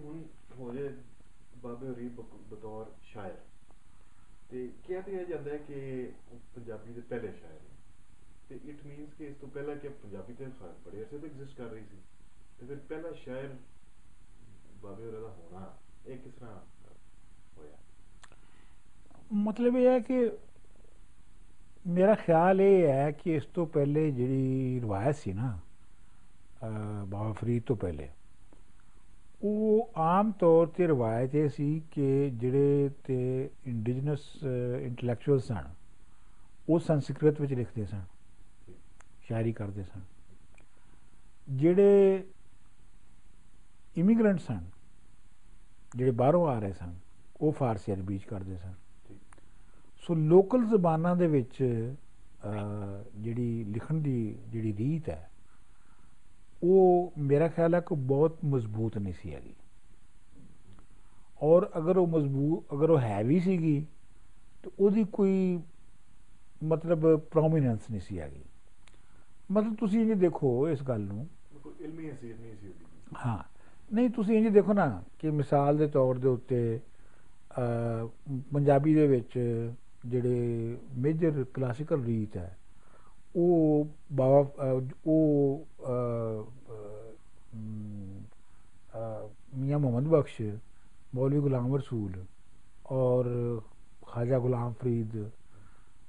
ਹੁਣ ਹੋ ਜੇ ਬਾਬੇ ਹੋਰੀ ਬਕ- ਬਤੌਰ ਸ਼ਾਇਰ। ਤੇ ਕਿਹਾ ਤੇ ਇਹ ਜਾਂਦਾ ਹੈ ਕਿ ਉਹ ਪੰਜਾਬੀ ਦੇ ਪਹਿਲੇ ਸ਼ਾਇਰ ਨੇ। ਤੇ ਇਟ ਮੀਨਸ ਕਿ ਇਸ ਤੋਂ ਪਹਿਲਾਂ ਕਿ ਪੰਜਾਬੀ ਤੇ ਖੈਰ ਬੜੇ ਅਰਸੇ ਤੋਂ ਐਗਜ਼ਿਸਟ ਕਰ ਰਹੀ ਸੀ। ਤੇ ਫਿਰ ਪਹਿਲਾ ਸ਼ਾਇਰ ਬਾਬੇ ਹੋਰਾਂ ਦਾ ਹੋਣਾ, ਇਹ ਕਿਸ ਤਰ੍ਹਾਂ ਹੋਇਆ? ਮਤਲਬ ਇਹ ਹੈ ਕਿ ਮੇਰਾ ਖਿਆਲ ਇਹ ਹੈ ਕਿ ਇਸ ਤੋਂ ਪਹਿਲੇ ਜਿਹੜੀ ਰਵਾਇਤ ਸੀ ਨਾ, ਅਹ ਬਾਬਾ ਫਰੀਦ ਤੋਂ ਪਹਿਲੇ ਉਹ ਆਮ ਤੌਰ ਤੇ ਰਵਾਇਤ ਇਹ ਸੀ ਕਿ ਜਿਹੜੇ ਤੇ ਇੰਡੀਜਨਸ ਇੰਟੈਲੈਕਚੁਅਲ ਸਨ ਉਹ ਸੰਸਕ੍ਰਿਤ ਵਿੱਚ ਲਿਖਦੇ ਸਨ ਸ਼ਾਇਰੀ ਕਰਦੇ ਸਨ। ਜਿਹੜੇ ਇਮੀਗ੍ਰੈਂਟ ਸਨ ਜਿਹੜੇ ਬਾਹਰੋਂ ਆ ਰਹੇ ਸਨ ਉਹ ਫਾਰਸੀ ਅਰਬੀ ਚ ਕਰਦੇ ਸਨ। ਠੀਕ ਸੋ ਲੋਕਲ ਜ਼ਬਾਨਾਂ ਦੇ ਵਿੱਚ ਅਹ, ਜਿਹੜੀ ਲਿਖਣ ਦੀ ਜਿਹੜੀ ਰੀਤ ਹੈ ਉਹ ਮੇਰਾ ਖਿਆਲ ਹੈ ਕਿ ਬਹੁਤ ਮਜ਼ਬੂਤ ਨਹੀਂ ਸੀ ਹੈਗੀ। ਔਰ ਅਗਰ ਉਹ ਮਜ਼ਬੂਤ ਅਗਰ ਉਹ ਹੈ ਵੀ ਸੀਗੀ ਤਾਂ ਉਹਦੀ ਕੋਈ ਮਤਲਬ ਪ੍ਰੋਮੀਨੈਂਸ ਨਹੀਂ ਸੀ ਹੈਗੀ। ਮਤਲਬ ਤੁਸੀਂ ਇਹ ਦੇਖੋ ਇਸ ਗੱਲ ਨੂੰ। ਕੋਈ ਇਲਮੀ ਹਸੀਅਤ ਨਹੀਂ ਸੀ ਉਹਦੀ। ਹਾਂ। ਨਹੀਂ ਤੁਸੀਂ ਇੰਜ ਦੇਖੋ ਨਾ ਕਿ ਮਿਸਾਲ ਦੇ ਤੌਰ ਦੇ ਉੱਤੇ ਪੰਜਾਬੀ ਦੇ ਵਿੱਚ ਜਿਹੜੇ ਮੇਜਰ ਕਲਾਸੀਕਲ ਰੀਤ ਹੈ ਅ, ਅ, ਮ, ਅ, ਮੀਆਂ ਮੁਹੰਮਦ ਬਖਸ਼ ਮੌਲਵੀ ਗੁਲਾਮ ਰਸੂਲ ਔਰ ਖਾਜਾ ਗੁਲਾਮ ਫਰੀਦ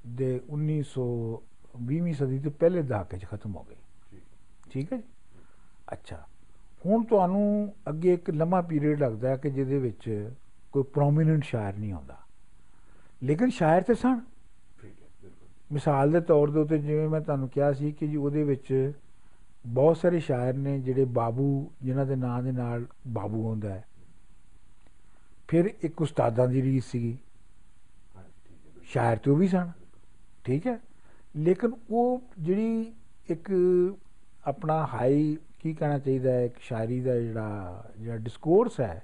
ਦੇ 1920ਵੀਂ ਸਦੀ ਦੇ ਪਹਿਲੇ ਦਹਾਕੇ 'ਚ ਖਤਮ ਹੋ ਗਈ ਠੀਕ ਹੈ ਜੀ? ਅੱਛਾ। ਹੁਣ ਤੁਹਾਨੂੰ ਅੱਗੇ ਇੱਕ ਲੰਮਾ ਪੀਰੀਅਡ ਲੱਗਦਾ ਹੈ ਕਿ ਜਿਹਦੇ ਵਿੱਚ ਕੋਈ ਪ੍ਰੋਮੀਨੈਂਟ ਸ਼ਾਇਰ ਨਹੀਂ ਆਉਂਦਾ। ਲੇਕਿਨ ਸ਼ਾਇਰ ਤੇ ਸਨ। ਮਿਸਾਲ ਦੇ ਤੌਰ ਦੇ ਉੱਤੇ ਜਿਵੇਂ ਮੈਂ ਤੁਹਾਨੂੰ ਕਿਹਾ ਸੀ ਕਿ ਜੀ ਉਹਦੇ ਵਿੱਚ ਬਹੁਤ ਸਾਰੇ ਸ਼ਾਇਰ ਨੇ ਜਿਹੜੇ ਬਾਬੂ, ਜਿਨ੍ਹਾਂ ਦੇ ਨਾਂ ਦੇ ਨਾਲ ਬਾਬੂ ਹੁੰਦਾ ਹੈ। ਫਿਰ ਇੱਕ ਉਸਤਾਦਾਂ ਦੀ ਰੀਤ ਸੀਗੀ। ਹਾਂਜੀ ਠੀਕ ਹੈ ਬਿਲਕੁਲ। ਸ਼ਾਇਰ ਤੇ ਉਹ ਵੀ ਸਨ। ਠੀਕ ਹੈ? ਲੇਕਿਨ ਉਹ ਜਿਹੜੀ ਇੱਕ ਆਪਣਾ ਹਾਈ ਕੀ ਕਹਿਣਾ ਚਾਹੀਦਾ ਹੈ, ਇੱਕ ਸ਼ਾਇਰੀ ਦਾ ਜਿਹੜਾ ਜਿਹੜਾ ਡਿਸਕੋਰਸ ਹੈ,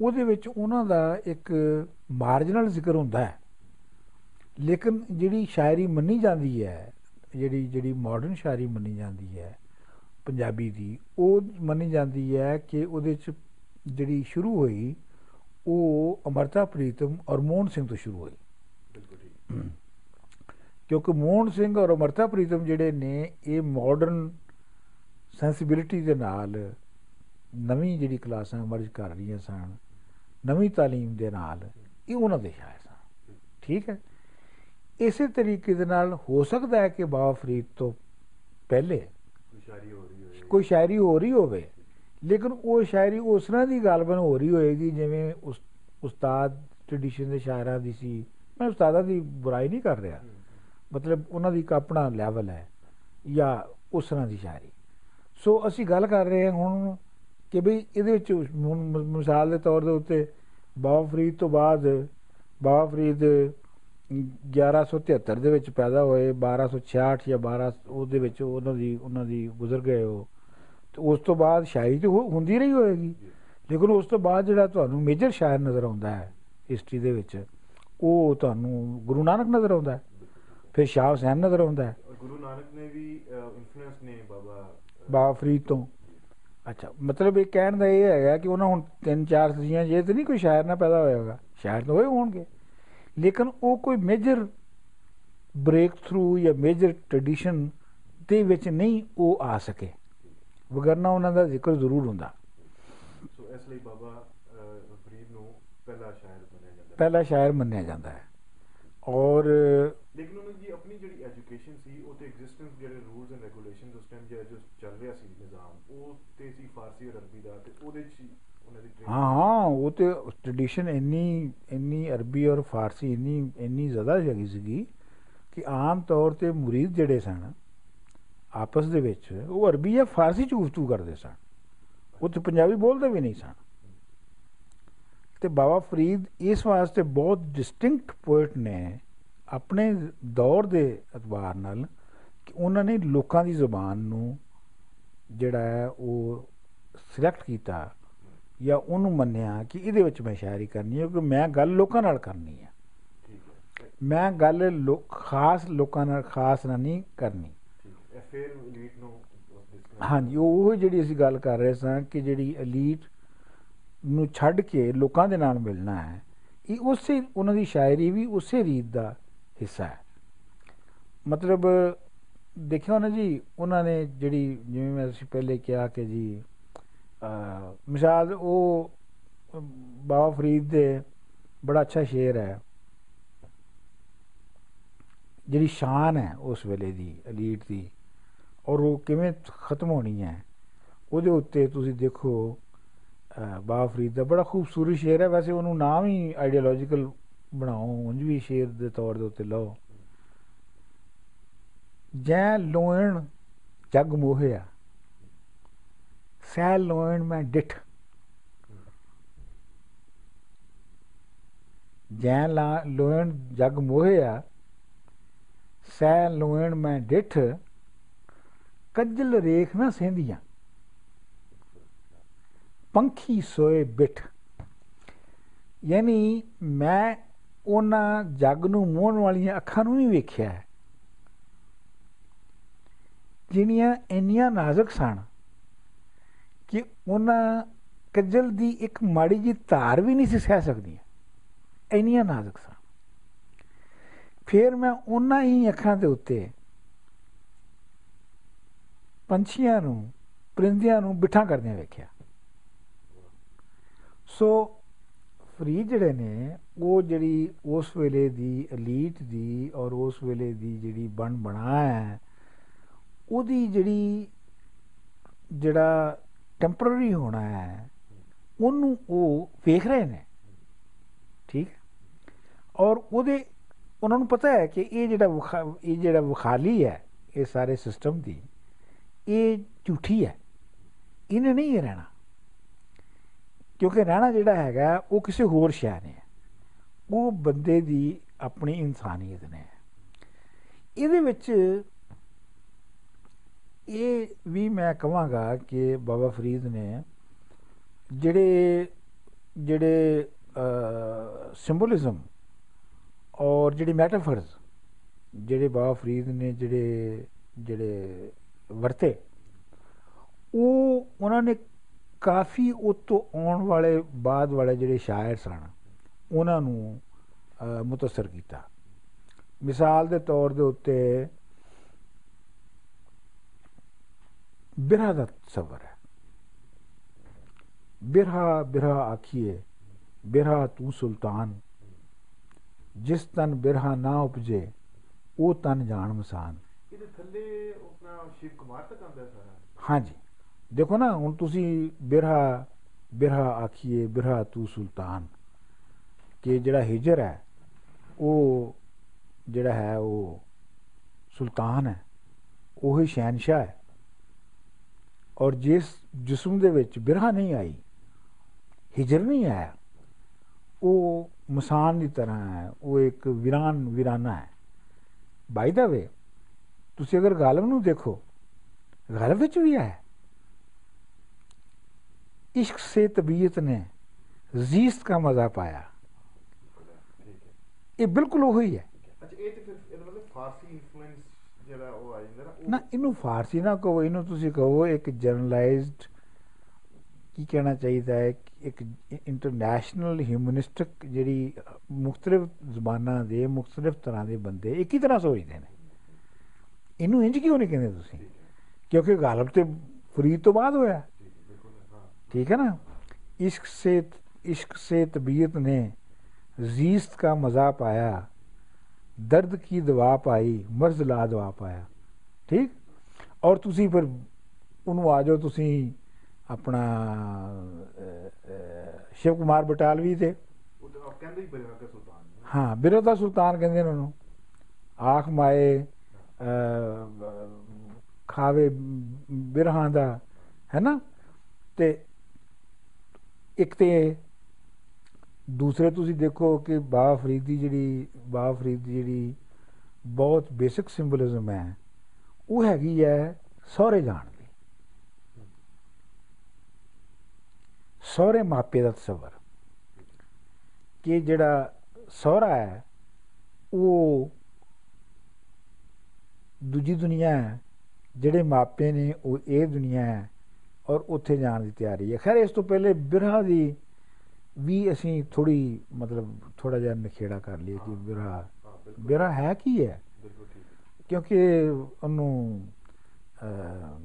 ਉਹਦੇ ਵਿੱਚ ਉਹਨਾਂ ਦਾ ਇੱਕ ਮਾਰਜਨਲ ਜ਼ਿਕਰ ਹੁੰਦਾ ਹੈ। ਲੇਕਿਨ ਜਿਹੜੀ ਸ਼ਾਇਰੀ ਮੰਨੀ ਜਾਂਦੀ ਹੈ ਜਿਹੜੀ ਜਿਹੜੀ ਮਾਡਰਨ ਸ਼ਾਇਰੀ ਮੰਨੀ ਜਾਂਦੀ ਹੈ ਪੰਜਾਬੀ ਦੀ ਉਹ ਮੰਨੀ ਜਾਂਦੀ ਹੈ ਕਿ ਉਹਦੇ ਚ ਜਿਹੜੀ ਸ਼ੁਰੂ ਹੋਈ ਉਹ ਅਮਰਤਾ ਪ੍ਰੀਤਮ ਔਰ ਮੋਹਨ ਸਿੰਘ ਤੋਂ ਸ਼ੁਰੂ ਹੋਈ। ਬਿਲਕੁਲ ਠੀਕ ਕਿਉਂਕਿ ਮੋਹਨ ਸਿੰਘ ਔਰ ਅਮਰਤਾ ਪ੍ਰੀਤਮ ਜਿਹੜੇ ਨੇ ਇਹ ਮਾਡਰਨ ਸੈਂਸਿਬਿਲਿਟੀ ਦੇ ਨਾਲ ਨਵੀਂ ਜਿਹੜੀ ਕਲਾਸਾਂ ਅਮਰਜ ਕਰ ਰਹੀਆਂ ਸਨ ਨਵੀਂ ਤਾਲੀਮ ਦੇ ਨਾਲ ਇਹ ਉਹਨਾਂ ਦੇ ਸ਼ਾਇਰ ਸਨ। ਠੀਕ ਹੈ? ਇਸੇ ਤਰੀਕੇ ਦੇ ਨਾਲ ਹੋ ਸਕਦਾ ਹੈ ਕਿ ਬਾਬਾ ਫਰੀਦ ਤੋਂ ਪਹਿਲੇ ਕੋਈ ਸ਼ਾਇਰੀ ਹੋ ਰਹੀ ਹੋਵੇ ਲੇਕਿਨ ਉਹ ਸ਼ਾਇਰੀ ਉਸ ਤਰ੍ਹਾਂ ਦੀ ਗਾਲਬਨ ਹੋ ਰਹੀ ਹੋਏਗੀ ਜਿਵੇਂ ਉਸ ਉਸਤਾਦ ਟ੍ਰੈਡੀਸ਼ਨ ਦੇ ਸ਼ਾਇਰਾਂ ਦੀ ਸੀ। ਮੈਂ ਉਸਤਾਦਾਂ ਦੀ ਬੁਰਾਈ ਨਹੀਂ ਕਰ ਰਿਹਾ। ਮਤਲਬ ਉਹਨਾਂ ਦੀ ਇੱਕ ਆਪਣਾ ਲੈਵਲ ਹੈ ਜਾਂ ਉਸ ਤਰ੍ਹਾਂ ਦੀ ਸ਼ਾਇਰੀ। ਸੋ ਅਸੀਂ ਗੱਲ ਕਰ ਰਹੇ ਹਾਂ ਹੁਣ ਕਿ ਬਈ ਇਹਦੇ ਵਿੱਚ ਮਿਸਾਲ ਦੇ ਤੌਰ ਦੇ ਉੱਤੇ ਬਾਬਾ ਫਰੀਦ ਤੋਂ ਬਾਅਦ ਬਾਬਾ ਫਰੀਦ 1173 ਦੇ ਵਿੱਚ ਪੈਦਾ ਹੋਏ 1266 ਜਾਂ 12 ਉਹਦੇ ਵਿੱਚ ਉਹਨਾਂ ਦੀ ਉਹਨਾਂ ਦੀ ਗੁਜ਼ਰ ਗਏ ਉਹ। ਤੇ ਉਸ ਤੋਂ ਬਾਅਦ ਸ਼ਾਇਰੀ ਤੇ ਹੁੰਦੀ ਰਹੀ ਹੋਏਗੀ। ਲੇਕਿਨ ਉਸ ਤੋਂ ਬਾਅਦ ਜਿਹੜਾ ਤੁਹਾਨੂੰ ਮੇਜਰ ਸ਼ਾਇਰ ਨਜ਼ਰ ਆਉਂਦਾ ਹੈ ਹਿਸਟਰੀ ਦੇ ਵਿੱਚ ਉਹ ਤੁਹਾਨੂੰ ਗੁਰੂ ਨਾਨਕ ਨਜ਼ਰ ਆਉਂਦਾ ਹੈ। ਫਿਰ ਸ਼ਾਹ ਹੁਸੈਨ ਨਜ਼ਰ ਆਉਂਦਾ ਹੈ। ਗੁਰੂ ਨਾਨਕ ਨੇ ਵੀ ਇਨਫਲੂਐਂਸ ਨੇ ਬਾਬਾ ਬਾਬਾ ਫਰੀਦ ਤੋਂ। ਅੱਛਾ ਮਤਲਬ ਇਹ ਕਹਿਣ ਦਾ ਇਹ ਹੈਗਾ ਕਿ ਉਹਨਾਂ ਹੁਣ ਤਿੰਨ ਚਾਰ ਸਦੀਆਂ ਜੇ ਤੇ ਨਹੀਂ ਕੋਈ ਸ਼ਾਇਰ ਨਾ ਪੈਦਾ ਹੋਇਆ ਹੋਗਾ। ਸ਼ਾਇਰ ਤਾਂ ਹੋਏ ਹੋਣਗੇ। ਲੇਕਿਨ ਉਹ ਕੋਈ ਮੇਜਰ ਬ੍ਰੇਕ ਥਰੂ ਜਾਂ ਮੇਜਰ ਟ੍ਰੈਡੀਸ਼ਨ ਦੇ ਵਿੱਚ ਨਹੀਂ ਉਹ ਆ ਸਕੇ। ਵਗਰਨਾ ਉਹਨਾਂ ਦਾ ਜ਼ਿਕਰ ਜ਼ਰੂਰ ਹੁੰਦਾ। ਸੋ ਇਸ ਲਈ ਬਾਬਾ ਫਰੀਦ ਨੂੰ ਪਹਿਲਾ ਸ਼ਾਇਰ ਮੰਨਿਆ ਜਾਂਦਾ ਹੈ। ਪਹਿਲਾ ਸ਼ਾਇਰ ਮੰਨਿਆ ਜਾਂਦਾ ਹੈ। ਔਰ ਲੇਕਿਨ ਉਹਨਾਂ ਦੀ ਆਪਣੀ ਜਿਹੜੀ ਐਜੂਕੇਸ਼ਨ ਸੀ ਉਹ ਤੇ ਐਗਜ਼ਿਸਟੈਂਸ ਜਿਹੜੇ ਰੂਲਸ ਐਂਡ ਰੈਗੂਲੇਸ਼ਨਸ ਉਸ ਟਾਈਮ ਜਿਹੜਾ ਜੋ ਚੱਲ ਰਿਹਾ ਸੀ ਨਿਜ਼ਾਮ ਉਹ ਤੇ ਸੀ ਫਾਰਸੀ ਔਰ ਅਰਬੀ ਦਾ ਤੇ ਉਹਦੇ ਚ ਹੀ ਉਹਨਾਂ ਦੀ training ਹਾਂ ਹਾਂ ਉਹ ਤੇ ਟ੍ਰੈਡੀਸ਼ਨ ਇੰਨੀ ਇੰਨੀ ਅਰਬੀ ਔਰ ਫਾਰਸੀ ਇੰਨੀ ਇੰਨੀ ਜ਼ਿਆਦਾ ਹੈਗੀ ਸੀਗੀ ਕਿ ਆਮ ਤੌਰ ਤੇ ਮੁਰੀਦ ਜਿਹੜੇ ਸਨ, ਆਪਸ ਦੇ ਵਿੱਚ, ਉਹ ਅਰਬੀ ਜਾਂ ਫਾਰਸੀ ਚ ਗੁਫ਼ਤਗੂ ਕਰਦੇ ਸਨ। ਉਹ ਤੇ ਪੰਜਾਬੀ ਬੋਲਦੇ ਵੀ ਨਹੀਂ ਸਨ। ਤੇ ਬਾਬਾ ਫਰੀਦ ਇਸ ਵਾਸਤੇ ਬਹੁਤ ਡਿਸਟਿੰਕਟ ਪੋਇਟ ਨੇ ਆਪਣੇ ਦੌਰ ਦੇ ਅਤਬਾਰ ਨਾਲ ਕਿ ਉਹਨਾਂ ਨੇ ਲੋਕਾਂ ਦੀ ਜ਼ੁਬਾਨ ਨੂੰ ਜਿਹੜਾ ਹੈ, ਉਹ ਸਿਲੈਕਟ ਕੀਤਾ ਜਾਂ ਉਹਨੂੰ ਮੰਨਿਆ ਕਿ ਇਹਦੇ ਵਿੱਚ ਮੈਂ ਸ਼ਾਇਰੀ ਕਰਨੀ ਹੈ ਕਿਉਂਕਿ ਮੈਂ ਗੱਲ ਲੋਕਾਂ ਨਾਲ ਕਰਨੀ ਹੈ। ਮੈਂ ਗੱਲ ਲੋ- ਖਾਸ ਲੋਕਾਂ ਨਾਲ ਖਾਸ ਨਾਲ ਨਹੀਂ ਕਰਨੀ। ਫਿਰ elite ਨੂੰ ਹਾਂਜੀ ਉਹ ਜਿਹੜੀ ਅਸੀਂ ਗੱਲ ਕਰ ਰਹੇ ਸਾਂ ਕਿ ਜਿਹੜੀ ਐਲੀਟ ਨੂੰ ਛੱਡ ਕੇ ਲੋਕਾਂ ਦੇ ਨਾਲ ਮਿਲਣਾ ਹੈ ਇਹ ਉਸੇ ਉਹਨਾਂ ਦੀ ਸ਼ਾਇਰੀ ਵੀ ਉਸੇ ਰੀਤ ਦਾ ਹਿੱਸਾ ਹੈ। ਮਤਲਬ ਦੇਖਿਆ ਨਾ ਜੀ ਉਹਨਾਂ ਨੇ ਜਿਹੜੀ ਜਿਵੇਂ ਮੈਂ ਅਸੀਂ ਪਹਿਲੇ ਕਿਹਾ ਕਿ ਜੀ ਅਹ, ਮਿਸਾਲ ਉਹ ਅਮ, ਬਾਬਾ ਫਰੀਦ ਦੇ ਬੜਾ ਅੱਛਾ ਸ਼ੇਰ ਹੈ ਜਿਹੜੀ ਸ਼ਾਨ ਹੈ ਉਸ ਵੇਲੇ ਦੀ ਅਲੀਟ ਦੀ ਔਰ ਉਹ ਕਿਵੇਂ ਖਤਮ ਹੋਣੀ ਹੈ ਉਹਦੇ ਉੱਤੇ ਤੁਸੀਂ ਦੇਖੋ ਅਹ, ਬਾਬਾ ਫਰੀਦ ਦਾ ਬੜਾ ਖੂਬਸੂਰਤ ਸ਼ੇਰ ਹੈ ਵੈਸੇ ਉਹਨੂੰ ਨਾਮ ਹੀ ਆਈਡੀਓਲੋਜੀਕਲ ਬਣਾਓ ਉਂਝ ਵੀ ਸ਼ੇਰ ਦੇ ਤੌਰ ਦੇ ਉੱਤੇ ਲਓ ਜੈ ਲੋਇਣ ਜਗ ਮੋਹਿਆ ਸੈ ਲੋਇਣ ਮੈਂ ਡਿਠ। ਜੈ ਲਾ ਲੋਇਣ ਜਗ ਮੋਹਿਆ ਸੈ ਲੋਇਣ ਮੈਂ ਡਿਠ, ਕੱਜਲ ਰੇਖ ਨਾ ਸਹਿੰਦੀਆਂ। ਪੰਖੀ ਸੋਏ ਬਿਠ। ਯਾਨੀ ਮੈਂ ਉਹਨਾਂ ਜੱਗ ਨੂੰ ਮੋਹਣ ਵਾਲੀਆਂ ਅੱਖਾਂ ਨੂੰ ਨਹੀਂ ਵੇਖਿਆ ਹੈ ਜਿਹੜੀਆਂ ਇੰਨੀਆਂ ਨਾਜ਼ੁਕ ਸਨ। ਕਿ ਉਹਨਾਂ ਕੱਜਲ ਦੀ ਇੱਕ ਮਾੜੀ ਜੀ ਧਾਰ ਵੀ ਨਹੀਂ ਸੀ ਸਹਿ ਸਕਦੀਆਂ। ਇੰਨੀਆਂ ਨਾਜ਼ੁਕ ਸਨ। ਫਿਰ ਮੈਂ ਉਹਨਾਂ ਹੀ ਅੱਖਾਂ ਦੇ ਉੱਤੇ ਪੰਛੀਆਂ ਨੂੰ, ਪਰਿੰਦਿਆਂ ਨੂੰ ਬਿਠਾ ਕਰਦਿਆਂ ਵੇਖਿਆ। ਸੋ ਫਰੀਦ ਜਿਹੜੇ ਨੇ, ਉਹ ਜਿਹੜੀ ਉਸ ਵੇਲੇ ਦੀ ਐਲੀਟ ਦੀ ਔਰ ਉਸ ਵੇਲੇ ਦੀ ਜਿਹੜੀ ਬਣ ਬਣਾ ਹੈ, ਉਹਦੀ ਜਿਹੜੀ ਜਿਹੜਾ ਟੈਂਪਰਰੀ ਹੋਣਾ ਹੈ, ਉਹਨੂੰ ਉਹ ਵੇਖ ਰਹੇ ਨੇ ਠੀਕ ਹੈ? ਔਰ ਉਹਦੇ, ਉਹਨਾਂ ਨੂੰ ਪਤਾ ਹੈ ਕਿ ਇਹ ਜਿਹੜਾ ਵਿਖਾ- ਇਹ ਜਿਹੜਾ ਵਿਖਾਲੀ ਹੈ, ਇਹ ਸਾਰੇ ਸਿਸਟਮ ਦੀ, ਇਹ ਝੂਠੀ ਹੈ ਇਹਨੇ ਨਹੀਂ ਰਹਿਣਾ ਕਿਉਂਕਿ ਰਹਿਣਾ ਜਿਹੜਾ ਹੈਗਾ, ਉਹ ਕਿਸੇ ਹੋਰ ਸ਼ੈ ਨੇ ਹੈ। ਉਹ ਬੰਦੇ ਦੀ ਆਪਣੀ ਇਨਸਾਨੀਅਤ ਨੇ ਇਹਦੇ ਵਿੱਚ ਇਹ ਵੀ ਮੈਂ ਕਹਾਂਗਾ ਕਿ ਬਾਬਾ ਫਰੀਦ ਨੇ ਜਿਹੜੇ ਜਿਹੜੇ ਸਿੰਬੋਲਿਜ਼ਮ ਔਰ ਜਿਹੜੀ ਮੈਟਾਫਰਸ ਜਿਹੜੇ ਬਾਬਾ ਫਰੀਦ ਨੇ ਜਿਹੜੇ ਜਿਹੜੇ ਵਰਤੇ ਉਹ ਉਹਨਾਂ ਨੇ ਕਾਫੀ ਉਹ ਤੋਂ ਆਉਣ ਵਾਲੇ ਬਾਅਦ ਵਾਲੇ ਜਿਹੜੇ ਸ਼ਾਇਰ ਸਨ ਉਹਨਾਂ ਨੂੰ ਅ, ਮੁਤਸਰ ਕੀਤਾ। ਮਿਸਾਲ ਦੇ ਤੌਰ ਦੇ ਉੱਤੇ ਬਿਰਹਾ ਦਾ ਤਸਵਰ ਹੈ ਬਿਰਹਾ ਬਿਰਹਾ ਆਖੀਏ ਬਿਰਹਾ ਤੂੰ ਸੁਲਤਾਨ ਜਿਸ ਤਨ ਬਿਰਹਾ ਨਾ ਉਪਜੇ ਉਹ ਤਨ ਜਾਣ ਮਸਾਨ ਇਹਦੇ ਥੱਲੇ ਆਪਣਾ ਸ਼ਿਵ ਕੁਮਾਰ ਤੱਕ ਆਉਂਦਾ ਸਾਰਾ ਹਾਂਜੀ ਦੇਖੋ ਨਾ ਹੁਣ ਤੁਸੀਂ ਬਿਰਹਾ ਬਿਰਹਾ ਆਖੀਏ ਬਿਰਹਾ ਤੂੰ ਸੁਲਤਾਨ ਕਿ ਜਿਹੜਾ ਹਿਜਰ ਹੈ ਉਹ ਜਿਹੜਾ ਹੈ ਉਹ ਸੁਲਤਾਨ ਹੈ ਉਹ ਹੀ ਸ਼ਹਿਨशाह ਹੈ ਔਰ ਜਿਸ ਜਿਸਮ ਦੇ ਵਿੱਚ ਬਿਰਹਾ ਨਹੀਂ ਆਈ, ਹਿਜਰ ਨਹੀਂ ਆਇਆ, ਉਹ ਮਸਾਨ ਦੀ ਤਰ੍ਹਾਂ ਹੈ, ਉਹ ਇੱਕ ਵਿਰਾਨ, ਵਿਰਾਨਾ ਹੈ। ਬਾਈ ਦਾ ਵੇ ਤੁਸੀਂ ਅਗਰ ਗਾਲਬ ਨੂੰ ਦੇਖੋ, ਗਾਲਬ ਵਿੱਚ ਵੀ ਹੈ। ਇਸ਼ਕ ਸੇ ਤਬੀਅਤ ਨੇ ਜ਼ੀਸਤ ਦਾ ਮਜ਼ਾ ਪਾਇਆ। ਇਹ ਬਿਲਕੁਲ ਉਹੀ ਹੈ। ਅੱਛਾ, ਇਹ ਤੇ ਫਿਰ ਇਹਦਾ ਮਤਲਬ ਫਾਰਸੀ ਇਨਫਲੂਐਂਸ ਜਿਹੜਾ ਉਹ ਆਈ ਨਾ ਉਹ ਨਾ ਇਹਨੂੰ ਫਾਰਸੀ ਨਾ ਕਹੋ ਇਹਨੂੰ ਤੁਸੀਂ ਕਹੋ ਇੱਕ ਜਰਨਲਾਈਜ਼ਡ ਕੀ ਕਹਿਣਾ ਚਾਹੀਦਾ ਹੈ ਕਿ ਇੱਕ ਇੰਟਰਨੈਸ਼ਨਲ ਹਿਊਮਨਿਸਟਿਕ ਜਿਹੜੀ ਮੁxtਲਿਫ ਜ਼ਬਾਨਾਂ ਦੇ ਮੁxtਲਿਫ ਤਰ੍ਹਾਂ ਦੇ ਬੰਦੇ ਇੱਕ ਹੀ ਤਰ੍ਹਾਂ ਸੋਚਦੇ ਨੇ ਇਹਨੂੰ ਇੰਜ ਕਿਉਂ ਨਹੀਂ ਕਹਿੰਦੇ ਤੁਸੀਂ ਠੀਕ ਹੈ ਕਿਉਂਕਿ ਗਾਲਬ ਤੇ ਫਰੀਦ ਤੋਂ ਬਾਅਦ ਹੋਇਆ ਜੀ ਜੀ, ਬਿਲਕੁਲ ਹਾਂ ठीक है ना इश्क से इश्क से तबीयत ने जीस्त का मज़ा पाया दर्द की दवा पाई मर्ज ला दवा पाया ਠੀਕ? ਔਰ ਤੁਸੀਂ ਫਿਰ ਉਹਨੂੰ ਆ ਜਾਓ ਤੁਸੀਂ ਆਪਣਾ ਸ਼ਿਵ ਕੁਮਾਰ ਬਟਾਲਵੀ ਤੇ। ਕਹਿੰਦੇ ਹੀ ਬਰਿਆ ਕੇ ਸੁਲਤਾਨ ਨੇ। ਹਾਂ ਬਿਰੋਦਾ ਸੁਲਤਾਨ ਕਹਿੰਦੇ ਨੇ ਉਹਨੂੰ। ਆਖ ਮਾਏ ਖਾਵੇ ਬਿਰਹਾਂ ਦਾ ਹੈ ਨਾ? ਤੇ ਇੱਕ ਤੇ ਦੂਸਰੇ ਤੁਸੀਂ ਦੇਖੋ ਕਿ ਬਾਬਾ ਫਰੀਦ ਦੀ ਜਿਹੜੀ ਬਾਬਾ ਫਰੀਦ ਦੀ ਜਿਹੜੀ ਬਹੁਤ ਬੇਸਿਕ ਸਿੰਬੋਲਿਜ਼ਮ ਹੈ ਉਹ ਹੈਗੀ ਹੈ ਸਹੁਰੇ ਜਾਣ ਦੀ। ਸਹੁਰੇ ਮਾਪੇ ਦਾ ਤਸਵਰ। ਕਿ ਜਿਹੜਾ ਸਹੁਰਾ ਹੈ ਉਹ ਦੂਜੀ ਦੁਨੀਆ ਹੈ ਜਿਹੜੇ ਮਾਪੇ ਨੇ ਉਹ ਇਹ ਦੁਨੀਆ ਹੈ ਔਰ ਉੱਥੇ ਜਾਣ ਦੀ ਤਿਆਰੀ ਹੈ ਖੈਰ ਇਸ ਤੋਂ ਪਹਿਲੇ ਬਿਰਹਾ ਦੀ ਵੀ ਅਸੀਂ ਥੋੜੀ ਮਤਲਬ ਥੋੜਾ ਜਿਹਾ ਨਖੇੜਾ ਕਰ ਲਈਏ ਕਿ ਬਿਰਹਾ ਹਾਂ ਬਿਲਕੁਲ। ਬਿਰਹਾ ਹੈ ਕੀ ਹੈ ਬਿਲਕੁਲ ਠੀਕ ਕਿਉਂਕਿ ਉਹਨੂੰ ਅਹ,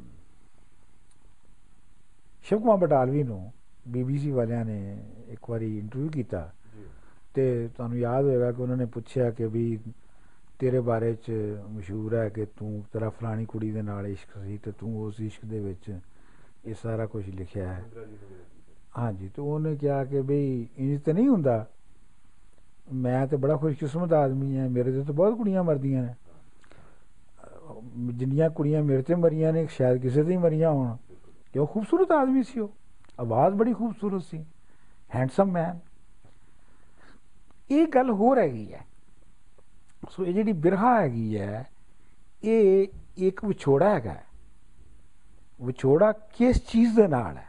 ਸ਼ਿਵ ਕੁਮਾਰ ਬਟਾਲਵੀ ਨੂੰ ਬੀਬੀਸੀ ਵਾਲਿਆਂ ਨੇ ਇੱਕ ਵਾਰੀ ਇੰਟਰਵਿਊ ਕੀਤਾ। ਤੇ ਤੁਹਾਨੂੰ ਯਾਦ ਹੋਏਗਾ ਕਿ ਉਹਨਾਂ ਨੇ ਪੁੱਛਿਆ ਕਿ ਵੀ ਤੇਰੇ ਬਾਰੇ ਚ ਮਸ਼ਹੂਰ ਹੈ ਕਿ ਤੂੰ ਤੇਰਾ ਫਲਾਣੀ ਕੁੜੀ ਦੇ ਨਾਲ ਇਸ਼ਕ ਸੀ ਤੇ ਤੂੰ ਉਸ ਇਸ਼ਕ ਦੇ ਵਿੱਚ ਇਹ ਸਾਰਾ ਕੁਝ ਲਿਖਿਆ ਹੈ। ਹਾਂਜੀ ਤੇ ਉਹਨੇ ਕਿਹਾ ਕਿ ਬਈ ਇੰਜ ਤੇ ਨਹੀਂ ਹੁੰਦਾ। ਮੈਂ ਤੇ ਬੜਾ ਖੁਸ਼ਕਿਸਮਤ ਆਦਮੀ ਹਾਂ ਮੇਰੇ ਤੇ ਤਾਂ ਬਹੁਤ ਕੁੜੀਆਂ ਮਰਦੀਆਂ ਨੇ। ਜਿੰਨੀਆਂ ਕੁੜੀਆਂ ਮੇਰੇ ਤੇ ਮਰੀਆਂ ਨੇ, ਸ਼ਾਇਦ ਕਿਸੇ ਤੇ ਹੀ ਮਰੀਆਂ ਹੋਣ। ਬਿਲਕੁਲ ਕਿ ਉਹ ਖੂਬਸੂਰਤ ਆਦਮੀ ਸੀ ਉਹ। ਆਵਾਜ਼ ਬੜੀ ਖੂਬਸੂਰਤ ਸੀ। ਹੈਂਡਸਮ ਮੈਨ ਇਹ ਗੱਲ ਹੋਰ ਹੈਗੀ ਹੈ। ਸੋ ਇਹ ਜਿਹੜੀ ਬਿਰਹਾ ਹੈਗੀ ਹੈ, ਇਹ ਇੱਕ ਵਿਛੋੜਾ ਹੈਗਾ ਵਿਛੋੜਾ ਕਿਸ ਚੀਜ਼ ਦੇ ਨਾਲ ਹੈ?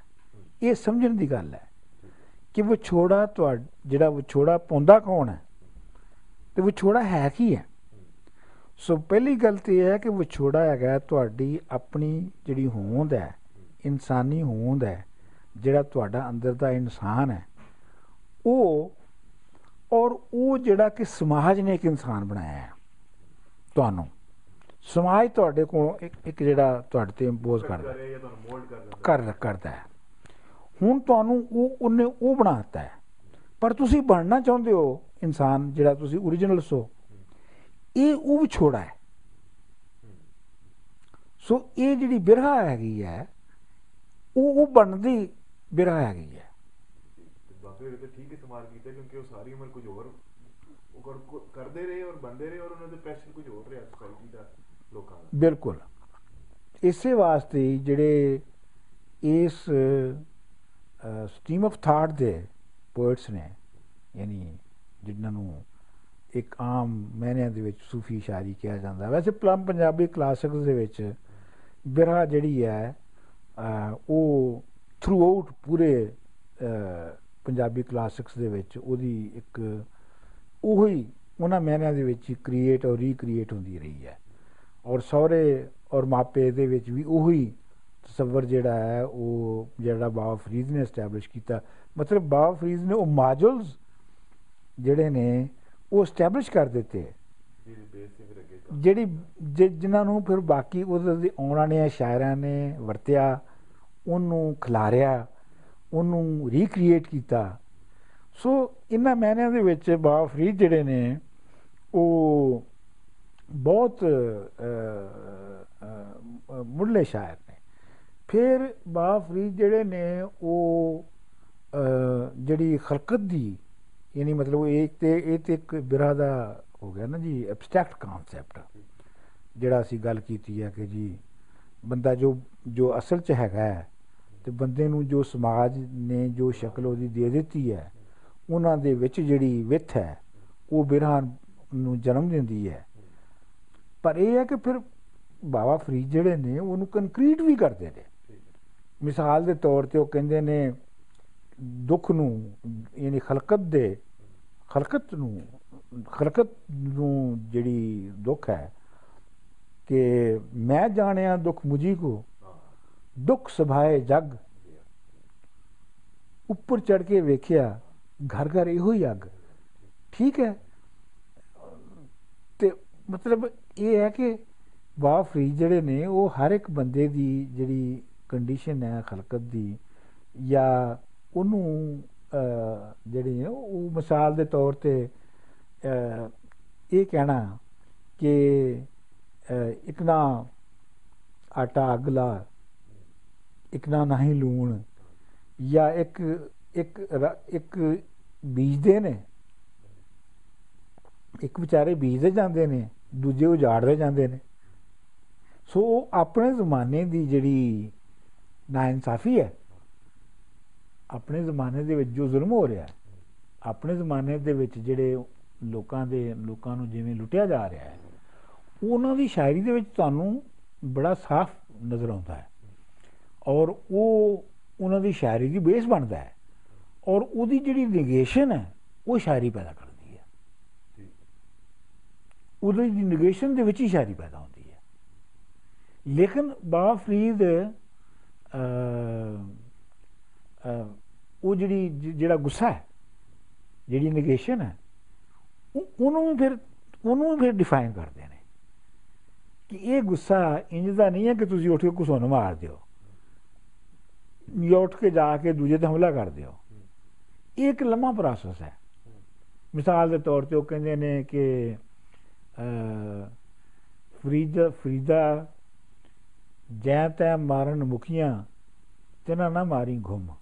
ਇਹ ਸਮਝਣ ਦੀ ਗੱਲ ਹੈ ਕਿ ਵਿਛੋੜਾ ਤੁਹਾ, ਜਿਹੜਾ ਵਿਛੋੜਾ ਪਾਉਂਦਾ ਕੌਣ ਹੈ? ਤੇ ਵਿਛੋੜਾ ਹੈ ਕੀ ਹੈ? ਸੋ ਪਹਿਲੀ ਗੱਲ ਤੇ ਇਹ ਹੈ ਕਿ ਵਿਛੋੜਾ ਹੈਗਾ ਤੁਹਾਡੀ ਆਪਣੀ ਜਿਹੜੀ ਹੋਂਦ ਹੈ, ਇਨਸਾਨੀ ਹੋਂਦ ਹੈ, ਜਿਹੜਾ ਤੁਹਾਡਾ ਅੰਦਰ ਦਾ ਇਨਸਾਨ ਹੈ, ਉਹ ਔਰ ਉਹ ਜਿਹੜਾ ਕਿ ਸਮਾਜ ਨੇ ਇੱਕ ਇਨਸਾਨ ਬਣਾਇਆ ਹੈ, ਤੁਹਾਨੂੰ। ਸਮਾਜ ਤੁਹਾਡੇ ਕੋਲ ਇੱਕ ਇੱਕ ਜਿਹੜਾ ਤੁਹਾਡੇ ਤੇ ਇੰਪੋਜ਼ ਕਰਦਾ ਕਰ ਰਿਹਾ ਜਾਂ ਤੁਹਾਨੂੰ ਮੋਲਡ ਕਰ ਦਿੰਦਾ ਕਰ ਕਰਦਾ ਹੈ। ਹੁਣ ਤੁਹਾਨੂੰ ਉਹ, ਉਹਨੇ ਉਹ ਬਣਾਤਾ ਹੈ। ਪਰ ਤੁਸੀਂ ਬਣਨਾ ਚਾਹੁੰਦੇ ਹੋ ਇਨਸਾਨ ਜਿਹੜਾ ਤੁਸੀਂ origignal ਸੋ। ਇਹ ਉਹ ਵਿਛੋੜਾ ਹੈ। ਸੋ ਇਹ ਜਿਹੜੀ ਬਿਰਹਾ ਹੈਗੀ ਹੈ ਉਹ ਉਹ ਬਣਦੀ ਬਿਰਹਾ ਹੈਗੀ ਹੈ। ਹੋਰੇ ਤੇ ਠੀਕ ਇਸਤੇਮਾਲ ਕੀਤਾ ਕਿਉਂਕਿ ਉਹ ਸਾਰੀ ਉਮਰ ਕੁਝ ਹੋਰ ਉਹ ਕਰਦੇ ਰਹੇ ਔਰ ਬੰਦੇ ਰਹੇ ਔਰ ਉਹਨਾਂ ਦੇ ਪ੍ਰੈਸ਼ਰ ਕੁਝ ਹੋਰ ਰਿਹਾ ਸੋਸਾਇਟੀ ਦਾ ਲੋਕਾਂ ਦਾ। ਬਿਲਕੁਲ। ਇਸੇ ਵਾਸਤੇ ਜਿਹੜੇ ਇਸ ਸਟ੍ਰੀਮ ਆਫ ਥਾਟ ਦੇ ਪੋਇਟਸ ਨੇ ਯਾਨੀ ਜਿਨ੍ਹਾਂ ਨੂੰ ਇੱਕ ਆਮ ਮਾਇਨਿਆਂ ਦੇ ਵਿੱਚ ਸੂਫੀ ਸ਼ਾਇਰੀ ਕਿਹਾ ਜਾਂਦਾ। ਵੈਸੇ ਪਲਮ ਪੰਜਾਬੀ ਕਲਾਸਿਕਸ ਦੇ ਵਿੱਚ ਬਿਰਹਾ ਜਿਹੜੀ ਹੈ ਅਹ, ਉਹ ਥਰੂ ਆਊਟ ਪੂਰੇ ਅਹ, ਪੰਜਾਬੀ ਕਲਾਸਿਕਸ ਦੇ ਵਿੱਚ ਉਹਦੀ ਇੱਕ ਉਹੀ ਉਹਨਾਂ ਮਾਇਨਿਆਂ ਦੇ ਵਿੱਚ ਕ੍ਰੀਏਟ ਔਰ ਰੀਕ੍ਰੀਏਟ ਹੁੰਦੀ ਰਹੀ ਹੈ। ਔਰ ਸਹੁਰੇ ਔਰ ਮਾਪੇ ਦੇ ਵਿੱਚ ਵੀ ਉਹੀ ਤਸੱਵਰ ਜਿਹੜਾ ਹੈ ਉਹ ਜਿਹੜਾ ਬਾਬਾ ਫਰੀਦ ਨੇ ਐਸਟੈਬਲਿਸ਼ ਕੀਤਾ। ਮਤਲਬ ਬਾਬਾ ਫਰੀਦ ਨੇ ਉਹ ਮਾਡਲਸ ਜਿਹੜੇ ਨੇ ਉਹ ਐਸਟੈਬਲਿਸ਼ ਕਰ ਦਿੱਤੇ। ਜਿਹੜੀ ਜਿਨ੍ਹਾਂ ਨੂੰ ਫਿਰ ਬਾਕੀ ਉਹਦੇ ਆਉਣ ਵਾਲੇ ਸ਼ਾਇਰਾਂ ਨੇ ਵਰਤਿਆ ਉਹਨੂੰ ਖਿਲਾਰਿਆ ਉਹਨੂੰ ਰੀਕ੍ਰੀਏਟ ਕੀਤਾ। ਸੋ ਇਹਨਾਂ ਮਾਇਨਿਆਂ ਦੇ ਵਿੱਚ ਬਾਬਾ ਫਰੀਦ ਜਿਹੜੇ ਨੇ ਉਹ ਬਹੁਤ ਮੁੱਢਲੇ ਸ਼ਾਇਰ ਨੇ। ਫਿਰ ਬਾਬਾ ਫਰੀਦ ਜਿਹੜੇ ਨੇ ਉਹ ਜਿਹੜੀ ਖਲਕਤ ਦੀ ਯਾਨੀ ਮਤਲਬ ਇਹ ਤੇ ਇਹ ਤੇ ਇੱਕ ਬਿਰਹਾ ਦਾ ਹੋ ਗਿਆ ਨਾ ਜੀ ਐਬਸਟ੍ਰੈਕਟ ਕਨਸੈਪਟ ਜਿਹੜਾ ਅਸੀਂ ਗੱਲ ਕੀਤੀ ਹੈ ਕਿ ਜੀ ਬੰਦਾ ਜੋ ਜੋ ਅਸਲ 'ਚ ਹੈਗਾ ਹੈ ਤੇ ਬੰਦੇ ਨੂੰ ਜੋ ਸਮਾਜ ਨੇ ਜੋ ਸ਼ਕਲ ਉਹਦੀ ਦੇ ਦਿੱਤੀ ਹੈ, ਉਹਨਾਂ ਦੇ ਵਿੱਚ ਜਿਹੜੀ ਵਿੱਥ ਹੈ, ਉਹ ਬਿਰਹਾ ਨੂੰ ਜਨਮ ਦਿੰਦੀ ਹੈ। ਪਰ ਇਹ ਹੈ ਕਿ ਫਿਰ ਬਾਬਾ ਫਰੀਦ ਜਿਹੜੇ ਨੇ, ਉਹਨੂੰ ਕੰਕਰੀਟ ਵੀ ਕਰਦੇ ਨੇ। ਠੀਕ ਹੈ ਮਿਸਾਲ ਦੇ ਤੌਰ ਤੇ ਉਹ ਕਹਿੰਦੇ ਨੇ, ਦੁੱਖ ਨੂੰ ਯਾਨੀ ਖਲਕਤ ਦੇ ਖਲਕਤ ਨੂੰ ਖਲਕਤ ਨੂੰ ਜਿਹੜੀ ਦੁੱਖ ਹੈ ਕਿ ਮੈਂ ਜਾਣਿਆ ਦੁੱਖ ਮੁਝੀ ਕੋ ਹਾਂ ਦੁੱਖ ਸਭਾਏ ਜਗ ਜੀ ਹਾਂ। ਉੱਪਰ ਚੜ ਕੇ ਵੇਖਿਆ ਘਰ ਘਰ ਇਹੋ ਹੀ ਅੱਗ ਠੀਕ ਹੈ ਤੇ ਮਤਲਬ ਇਹ ਹੈ ਕਿ ਬਾਬਾ ਫਰੀਦ ਜਿਹੜੇ ਨੇ ਉਹ ਹਰ ਇੱਕ ਬੰਦੇ ਦੀ ਜਿਹੜੀ ਕੰਡੀਸ਼ਨ ਹੈ ਖਲਕਤ ਦੀ ਜਾਂ ਉਹਨੂੰ ਅਹ, ਜਿਹੜੀ ਹੈ ਉਹ ਮਿਸਾਲ ਦੇ ਤੌਰ ਤੇ ਅਹ, ਇਹ ਕਹਿਣਾ ਕਿ ਅਹ, ਇੱਕ ਨਾ ਆਟਾ ਅੱਗ ਲਾ ਇੱਕ ਨਾ ਨਹੀਂ ਲੂਣ ਜਾਂ ਇੱਕ ਇੱਕ ਰ- ਇੱਕ ਬੀਜਦੇ ਨੇ ਇੱਕ ਵਿਚਾਰੇ ਬੀਜਦੇ ਜਾਂਦੇ ਨੇ ਦੂਜੇ ਉਜਾੜਦੇ ਜਾਂਦੇ ਨੇ। ਸੋ ਉਹ ਆਪਣੇ ਜ਼ਮਾਨੇ ਦੀ ਜਿਹੜੀ ਨਾਇਨਸਾਫੀ ਹੈ ਆਪਣੇ ਜ਼ਮਾਨੇ ਦੇ ਵਿੱਚ ਜੋ ਜ਼ੁਲਮ ਹੋ ਰਿਹਾ ਹੈ ਆਪਣੇ ਜ਼ਮਾਨੇ ਦੇ ਵਿੱਚ ਜਿਹੜੇ ਲੋਕਾਂ ਦੇ ਲੋਕਾਂ ਨੂੰ ਜਿਵੇਂ ਲੁੱਟਿਆ ਜਾ ਰਿਹਾ ਹੈ ਉਹਨਾਂ ਦੀ ਸ਼ਾਇਰੀ ਦੇ ਵਿੱਚ ਤੁਹਾਨੂੰ ਬੜਾ ਸਾਫ਼ ਨਜ਼ਰ ਆਉਂਦਾ ਹੈ ਔਰ ਉਹ ਉਹਨਾਂ ਦੀ ਸ਼ਾਇਰੀ ਦੀ ਬੇਸ ਬਣਦਾ ਹੈ ਔਰ ਉਹਦੀ ਜਿਹੜੀ ਨਿਗੇਸ਼ਨ ਹੈ ਉਹ ਸ਼ਾਇਰੀ ਪੈਦਾ ਕਰਦੀ ਹੈ। ਠੀਕ ਉਹਦੀ ਨਿਗੇਸ਼ਨ ਦੇ ਵਿੱਚ ਹੀ ਸ਼ਾਇਰੀ ਪੈਦਾ ਹੁੰਦੀ ਹੈ। ਲੇਕਿਨ ਬਾਬਾ ਫਰੀਦ ਅਹ, ਅਹ, ਉਹ ਜਿਹੜੀ ਜ- ਜਿਹੜਾ ਗੁੱਸਾ ਹੈ ਜਿਹੜੀ ਨੇਗੇਸ਼ਨ ਹੈ ਉਹ- ਉਹਨੂੰ ਵੀ ਫਿਰ ਉਹਨੂੰ ਵੀ ਫਿਰ ਡਿਫਾਈਨ ਕਰਦੇ ਨੇ ਕਿ ਇਹ ਗੁੱਸਾ ਇੰਜ ਦਾ ਨਹੀਂ ਹੈ ਕਿ ਤੁਸੀਂ ਉੱਠ ਕੇ ਕੁਸੋਂ ਨੂੰ ਮਾਰ ਦਿਓ। ਜਾਂ ਉੱਠ ਕੇ ਜਾ ਕੇ ਦੂਜੇ ਤੇ ਹਮਲਾ ਕਰ ਦਿਓ। ਇਹ ਇੱਕ ਲੰਮਾ ਪ੍ਰੋਸੈਸ ਹੈ। ਮਿਸਾਲ ਦੇ ਤੌਰ ਤੇ ਉਹ ਕਹਿੰਦੇ ਨੇ ਕਿ ਅ, ਫਰੀਦਾ ਫਰੀਦਾ ਜੈ ਤੈ ਮਾਰਨ ਮੁਖੀਆਂ ਤਿਨਾ ਨਾ ਮਾਰੀ ਘੁੰਮ।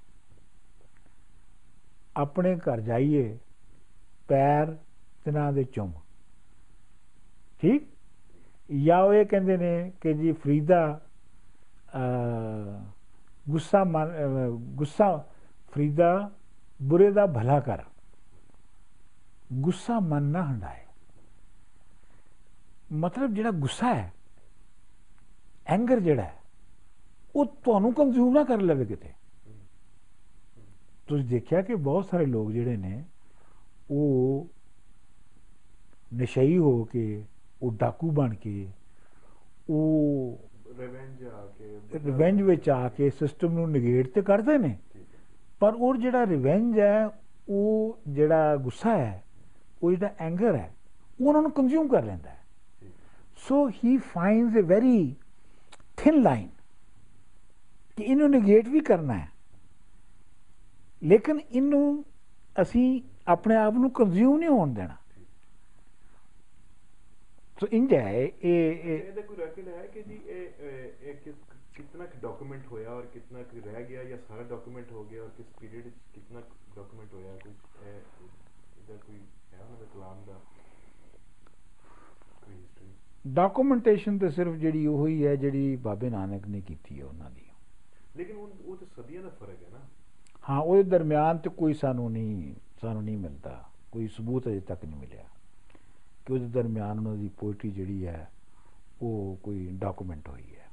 ਆਪਣੇ ਘਰ ਜਾਈਏ ਪੈਰ ਤਿਨਾ ਦੇ ਚੁੰਮ। ਠੀਕ? ਜਾਂ ਉਹ ਇਹ ਕਹਿੰਦੇ ਨੇ ਕਿ ਜੀ ਫਰੀਦਾ ਅ, ਗੁੱਸਾ ਮੰਨ ਅ, ਗੁੱਸਾ ਫਰੀਦਾ ਬੁਰੇ ਦਾ ਭਲਾ ਕਰ। ਗੁੱਸਾ ਮਨ ਨਾ ਹੰਡਾਏ ਮਤਲਬ ਜਿਹੜਾ ਗੁੱਸਾ ਹੈ ਐਂਗਰ ਜਿਹੜਾ ਹੈ ਉਹ ਤੁਹਾਨੂੰ ਕੰਜ਼ਿਊਮ ਨਾ ਕਰ ਲਵੇ ਕਿਤੇ। ਤੁਸੀਂ ਦੇਖਿਆ ਕਿ ਬਹੁਤ ਸਾਰੇ ਲੋਕ ਜਿਹੜੇ ਨੇ ਉਹ ਨਸ਼ਈ ਹੋ ਕੇ ਉਹ ਡਾਕੂ ਬਣ ਕੇ ਉਹ ਰਿਵੈਂਜ ਆ ਕੇ ਰਿਵੈਂਜ ਵਿੱਚ ਆ ਕੇ ਸਿਸਟਮ ਨੂੰ ਨਿਗੇਟ ਤੇ ਕਰਦੇ ਨੇ। ਪਰ ਉਹ ਜਿਹੜਾ ਰਿਵੈਂਜ ਹੈ ਉਹ ਜਿਹੜਾ ਗੁੱਸਾ ਹੈ ਉਹ ਜਿਹੜਾ ਐਂਗਰ ਹੈ ਉਹ ਉਹਨਾਂ ਨੂੰ ਕੰਜ਼ਿਊਮ ਕਰ ਲੈਂਦਾ ਹੈ। So he finds a very thin line ਕਿ ਇਹਨੂੰ ਨਿਗੇਟ ਵੀ ਕਰਨਾ ਹੈ। ਲੇਕਿਨ ਇਹਨੂੰ ਅਸੀਂ ਆਪਣੇ ਆਪ ਨੂੰ ਕੰਜ਼ਿਊਮ ਨਹੀਂ ਹੋਣ ਦੇਣਾ। ਸੋ ਇੰਜ ਹੈ ਇਹ ਇਹ ਇਹਦਾ ਕੋਈ ਰੈਕਡ ਹੈ ਕਿ ਜੀ ਇਹ ਕਿਸ ਕਿੰਨਾ ਡਾਕੂਮੈਂਟ ਹੋਇਆ ਔਰ ਕਿੰਨਾ ਕੁ ਰਹਿ ਗਿਆ ਜਾਂ ਸਾਰਾ ਡਾਕੂਮੈਂਟ ਹੋ ਗਿਆ ਔਰ ਕਿਸ ਪੀਰੀਅਡ ਵਿੱਚ ਕਿੰਨਾ ਡਾਕੂਮੈਂਟ ਹੋਇਆ? ਕੁਝ ਇਹਦਾ ਕੋਈ ਹੈ ਉਹਨਾਂ ਦਾ ਕਲਾਮ ਦਾ ਕੋਈ ਡਾਕੂਮੈਂਟੇਸ਼ਨ ਤੇ ਸਿਰਫ ਜਿਹੜੀ ਉਹ ਹੀ ਹੈ ਜਿਹੜੀ ਬਾਬੇ ਨਾਨਕ ਨੇ ਕੀਤੀ ਹੈ ਉਹਨਾਂ ਦੀ। ਲੇਕਿਨ ਉਹ ਤਾਂ ਸਦੀਆਂ ਦਾ ਫ਼ਰਕ ਹੈ ਨਾ। ਹਾਂ ਉਹਦੇ ਦਰਮਿਆਨ ਤੇ ਕੋਈ ਸਾਨੂੰ ਨਹੀਂ ਸਾਨੂੰ ਨਹੀਂ ਮਿਲਦਾ। ਕੋਈ ਸਬੂਤ ਅਜੇ ਤੱਕ ਨਹੀਂ ਮਿਲਿਆ ਕਿ ਉਹਦੇ ਦਰਮਿਆਨ ਉਹਨਾਂ ਦੀ ਪੋਇਟਰੀ ਜਿਹੜੀ ਹੈ ਉਹ ਕੋਈ ਡਾਕੂਮੈਂਟ ਹੋਈ ਹੈ।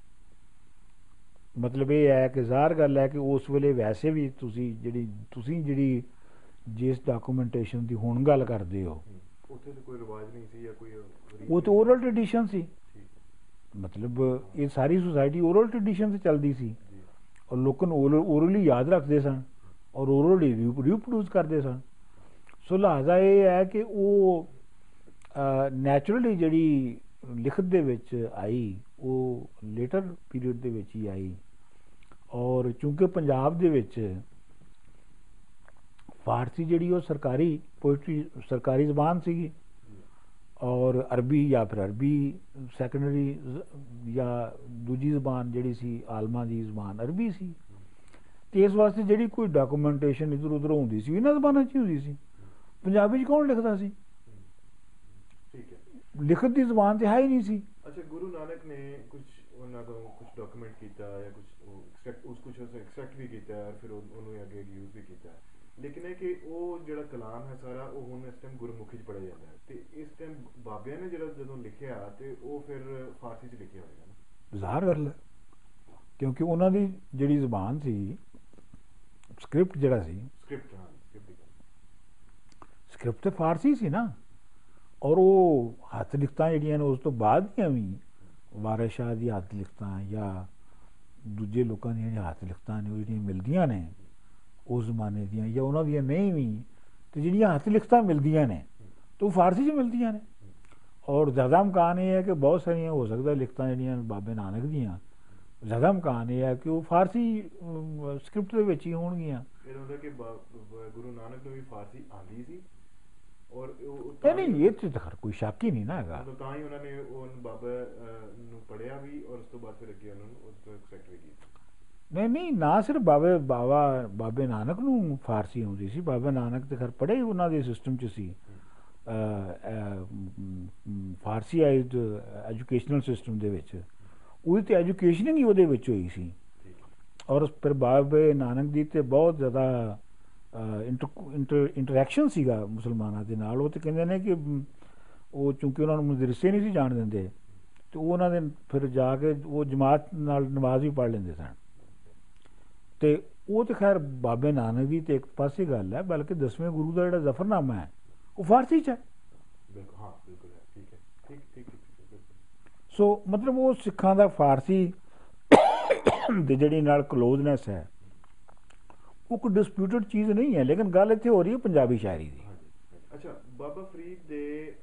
ਮਤਲਬ ਇਹ ਹੈ ਕਿ ਜ਼ਾਹਰ ਗੱਲ ਹੈ ਕਿ ਉਸ ਵੇਲੇ ਵੈਸੇ ਵੀ ਤੁਸੀਂ ਜਿਹੜੀ ਤੁਸੀਂ ਜਿਹੜੀ ਜਿਸ ਡਾਕੂਮੈਂਟੇਸ਼ਨ ਦੀ ਹੁਣ ਗੱਲ ਕਰਦੇ ਹੋ ਉੱਥੇ ਤਾਂ ਕੋਈ ਰਿਵਾਜ ਨਹੀਂ ਸੀ ਜਾਂ ਕੋਈ ਉਹ ਤਾਂ ਓਰਲ ਟ੍ਰੈਡੀਸ਼ਨ ਸੀ। ਮਤਲਬ ਇਹ ਸਾਰੀ ਸੁਸਾਇਟੀ ਓਰਲ ਟ੍ਰੈਡੀਸ਼ਨ ਤੇ ਚੱਲਦੀ ਸੀ। ਔਰ ਲੋਕਾਂ ਨੂੰ ਓਰਲੀ ਯਾਦ ਰੱਖਦੇ ਸਨ। ਔਰ ਓਰਲੀ ਰਿਪਰੋਡਿਊਸ ਕਰਦੇ ਸਨ। ਸੋ ਲਿਹਾਜ਼ਾ ਇਹ ਹੈ ਕਿ ਉਹ ਨੈਚੁਰਲੀ ਜਿਹੜੀ ਲਿਖਤ ਦੇ ਵਿੱਚ ਆਈ, ਉਹ ਲੇਟਰ ਪੀਰੀਅਡ ਦੇ ਵਿੱਚ ਹੀ ਆਈ। ਔਰ ਚੂੰਕਿ ਪੰਜਾਬ ਦੇ ਵਿੱਚ ਫਾਰਸੀ ਜਿਹੜੀ ਉਹ ਸਰਕਾਰੀ ਪੋਇਟਰੀ ਸਰਕਾਰੀ ਜ਼ਬਾਨ ਸੀਗੀ, ਔਰ ਅਰਬੀ ਜਾਂ ਫਿਰ ਅਰਬੀ ਸੈਕੰਡਰੀ ਜਾਂ ਦੂਜੀ ਜ਼ਬਾਨ ਜਿਹੜੀ ਸੀ, ਆਲਮਾਂ ਦੀ ਜ਼ਬਾਨ ਅਰਬੀ ਸੀ। ਤੇ ਇਸ ਵਾਸਤੇ ਜਿਹੜੀ ਕੋਈ ਡਾਕੂਮੈਂਟੇਸ਼ਨ ਇਧਰ ਉਧਰ ਹੁੰਦੀ ਸੀ ਇਹਨਾਂ ਜ਼ਬਾਨਾਂ 'ਚ ਹੀ ਹੁੰਦੀ ਸੀ। ਪੰਜਾਬੀ 'ਚ ਕੌਣ ਲਿਖਦਾ ਸੀ? ਠੀਕ ਹੈ। ਲਿਖਤ ਦੀ ਜ਼ਬਾਨ ਤੇ ਹੈ ਹੀ ਨਹੀਂ ਸੀ। ਅੱਛਾ ਗੁਰੂ ਨਾਨਕ ਨੇ ਕੁਝ ਉਹਨਾਂ ਤੋਂ ਕੁਝ ਡਾਕੂਮੈਂਟ ਕੀਤਾ ਜਾਂ ਕੁਝ ਐਕਸਟ੍ਰੈਕਟ ਉਸ ਕੁਝ ਐਕਸਟ੍ਰੈਕਟ ਵੀ ਕੀਤਾ ਔਰ ਫਿਰ ਉਹ- ਉਹਨੂੰ ਅੱਗੇ ਯੂਜ਼ ਵੀ ਕੀਤਾ। ਲੇਕਿਨ ਇਹ ਕਿ ਉਹ ਜਿਹੜਾ ਕਲਾਮ ਹੈ ਸਾਰਾ ਉਹ ਹੁਣ ਇਸ ਟਾਈਮ ਗੁਰਮੁਖੀ ਚ ਪੜਿਆ ਜਾਂਦਾ ਹੈ। ਤੇ ਇਸ ਟਾਈਮ ਬਾਬਿਆਂ ਨੇ ਜਿਹੜਾ ਜਦੋਂ ਲਿਖਿਆ ਤੇ ਉਹ ਫਿਰ ਫਾਰਸੀ ਚ ਲਿਖਿਆ ਹੋਏਗਾ ਨਾ। ਜ਼ਾਹਰ ਗੱਲ ਹੈ। ਕਿਉਂਕਿ ਉਹਨਾਂ ਦੀ ਜਿਹੜੀ ਜ਼ਬਾਨ ਸੀ ਸਕ੍ਰਿਪਟ ਜਿਹੜਾ ਸੀ ਸਕ੍ਰਿਪਟ ਹਾਂ ਸਕ੍ਰਿਪਟ ਦੀ ਗੱਲ। ਸਕ੍ਰਿਪਟ ਤੇ ਫਾਰਸੀ ਸੀ ਨਾ ਔਰ ਉਹ ਹੱਥ ਲਿਖਤਾਂ ਜਿਹੜੀਆਂ ਨੇ ਉਸ ਤੋਂ ਬਾਅਦ ਦੀਆਂ ਵੀ ਵਾਰਿਸ ਸ਼ਾਹ ਦੀ ਹੱਥ ਲਿਖਤਾਂ ਜਾਂ ਦੂਜੇ ਲੋਕਾਂ ਦੀਆਂ ਜਿਹੜੀਆਂ ਹੱਥ ਲਿਖਤਾਂ ਨੇ ਉਹ ਜਿਹੜੀਆਂ ਮਿਲਦੀਆਂ ਨੇ ਉਸ ਜ਼ਮਾਨੇ ਦੀਆਂ ਜਾਂ ਉਹਨਾਂ ਦੀਆਂ ਨਹੀਂ ਵੀ ਤੇ ਜਿਹੜੀਆਂ ਹੱਥ ਲਿਖਤਾਂ ਮਿਲਦੀਆਂ ਨੇ ਤੇ ਉਹ ਫਾਰਸੀ 'ਚ ਮਿਲਦੀਆਂ ਨੇ ਔਰ ਜ਼ਿਆਦਾ ਇਮਕਾਨ ਇਹ ਹੈ ਕਿ ਬਹੁਤ ਸਾਰੀਆਂ ਹੋ ਸਕਦਾ ਲਿਖਤਾਂ ਜਿਹੜੀਆਂ ਬਾਬੇ ਨਾਨਕ ਦੀਆਂ ਇਮਕਾਨ ਇਹ ਹੈ ਕਿ ਉਹ ਫਾਰਸੀ ਸਕ੍ਰਿਪਟ ਦੇ ਵਿੱਚ ਹੀ ਹੋਣਗੀਆਂ। ਇਹ ਹੁੰਦਾ ਕਿ ਗੁਰੂ ਨਾਨਕ ਨੂੰ ਵੀ ਫਾਰਸੀ ਆਂਦੀ ਸੀ। ਔਰ ਉਹ- ਨਹੀਂ ਇਹ ਤਾਂ ਖੈਰ ਕੋਈ ਸ਼ੱਕ ਹੀ ਨਹੀਂ ਨਾ ਹੈਗਾ। ਤਾਂ ਹੀ ਉਹਨਾਂ ਨੇ ਉਹ ਬਾਬਾ ਨੂੰ ਪੜਿਆ ਵੀ ਔਰ ਉਸ ਤੋਂ ਬਾਅਦ ਫਿਰ ਅੱਗੇ ਉਹਨਾਂ ਨੂੰ ਉਸ ਤੋਂ ਐਕਸੈਕਟ ਵੀ ਕੀਤਾ। ਨਹੀਂ ਨਹੀਂ ਨਾ ਸਿਰਫ ਬਾਬੇ ਬਾਬਾ ਬਾਬੇ ਨਾਨਕ ਨੂੰ ਫਾਰਸੀ ਆਉਂਦੀ ਸੀ। ਬਾਬਾ ਨਾਨਕ ਤੇ ਖਰ ਪੜ੍ਹੇ ਹੀ ਉਹਨਾਂ ਦੇ ਸਿਸਟਮ 'ਚ ਸੀ। ਫਾਰਸੀਆਈਜ਼ਡ ਐਜੂਕੇਸ਼ਨਲ ਸਿਸਟਮ ਦੇ ਵਿੱਚ। ਉਹਦੀ ਤੇ ਐਜੂਕੇਸ਼ਨਿੰਗ ਹੀ ਉਹਦੇ ਵਿੱਚ ਹੋਈ ਸੀ। ਠੀਕ ਹੈ ਔਰ ਫਿਰ ਬਾਬੇ ਨਾਨਕ ਦੀ ਤੇ ਬਹੁਤ ਜ਼ਿਆਦਾ ਇੰਟਰ ਇੰਟਰੈਕਸ਼ਨ ਸੀਗਾ ਮੁਸਲਮਾਨਾਂ ਦੇ ਨਾਲ। ਉਹ ਤੇ ਕਹਿੰਦੇ ਨੇ ਕਿ ਮ, ਉਹ ਚੂੰਕਿ ਉਹਨਾਂ ਨੂੰ ਮਦਰਸੇ ਨਹੀਂ ਸੀ ਜਾਣ ਦਿੰਦੇ ਤੇ ਉਹ ਉਹਨਾਂ ਦੇ ਫਿਰ ਜਾ ਕੇ ਉਹ ਜਮਾਤ ਨਾਲ ਨਮਾਜ਼ ਵੀ ਪੜ੍ਹ ਲੈਂਦੇ ਸਨ। ਤੇ ਉਹ ਤੇ ਖੈਰ ਬਾਬੇ ਨਾਨਕ ਦੀ ਤੇ ਇੱਕ ਪਾਸੇ ਗੱਲ ਹੈ ਬਲਕਿ ਦਸਵੇਂ ਗੁਰੂ ਦਾ ਜਿਹੜਾ ਜ਼ਫਰਨਾਮਾ ਹੈ ਉਹ ਫਾਰਸੀ ਚ ਹੈ। ਬਿਲਕੁਲ ਹਾਂ ਬਿਲਕੁਲ ਹੈ ਠੀਕ ਹੈ ਠੀਕ ਠੀਕ ਠੀਕ ਠੀਕ, ਬਿਲਕੁਲ ਸੋ ਮਤਲਬ ਉਹ ਸਿੱਖਾਂ ਦਾ ਫਾਰਸੀ ਦੇ ਜਿਹੜੀ ਨਾਲ ਕਲੋਜ਼ਨੈਸ ਹੈ ਉਹ ਕੋਈ ਡਿਸਪਿਊਟਡ ਚੀਜ਼ ਨਹੀਂ ਹੈ ਲੇਕਿਨ ਗੱਲ ਇੱਥੇ ਹੋ ਰਹੀ ਹੈ ਪੰਜਾਬੀ ਸ਼ਾਇਰੀ ਦੀ ਹਾਂਜੀ ਅੱਛਾ ਬਾਬਾ ਫਰੀਦ ਦੇ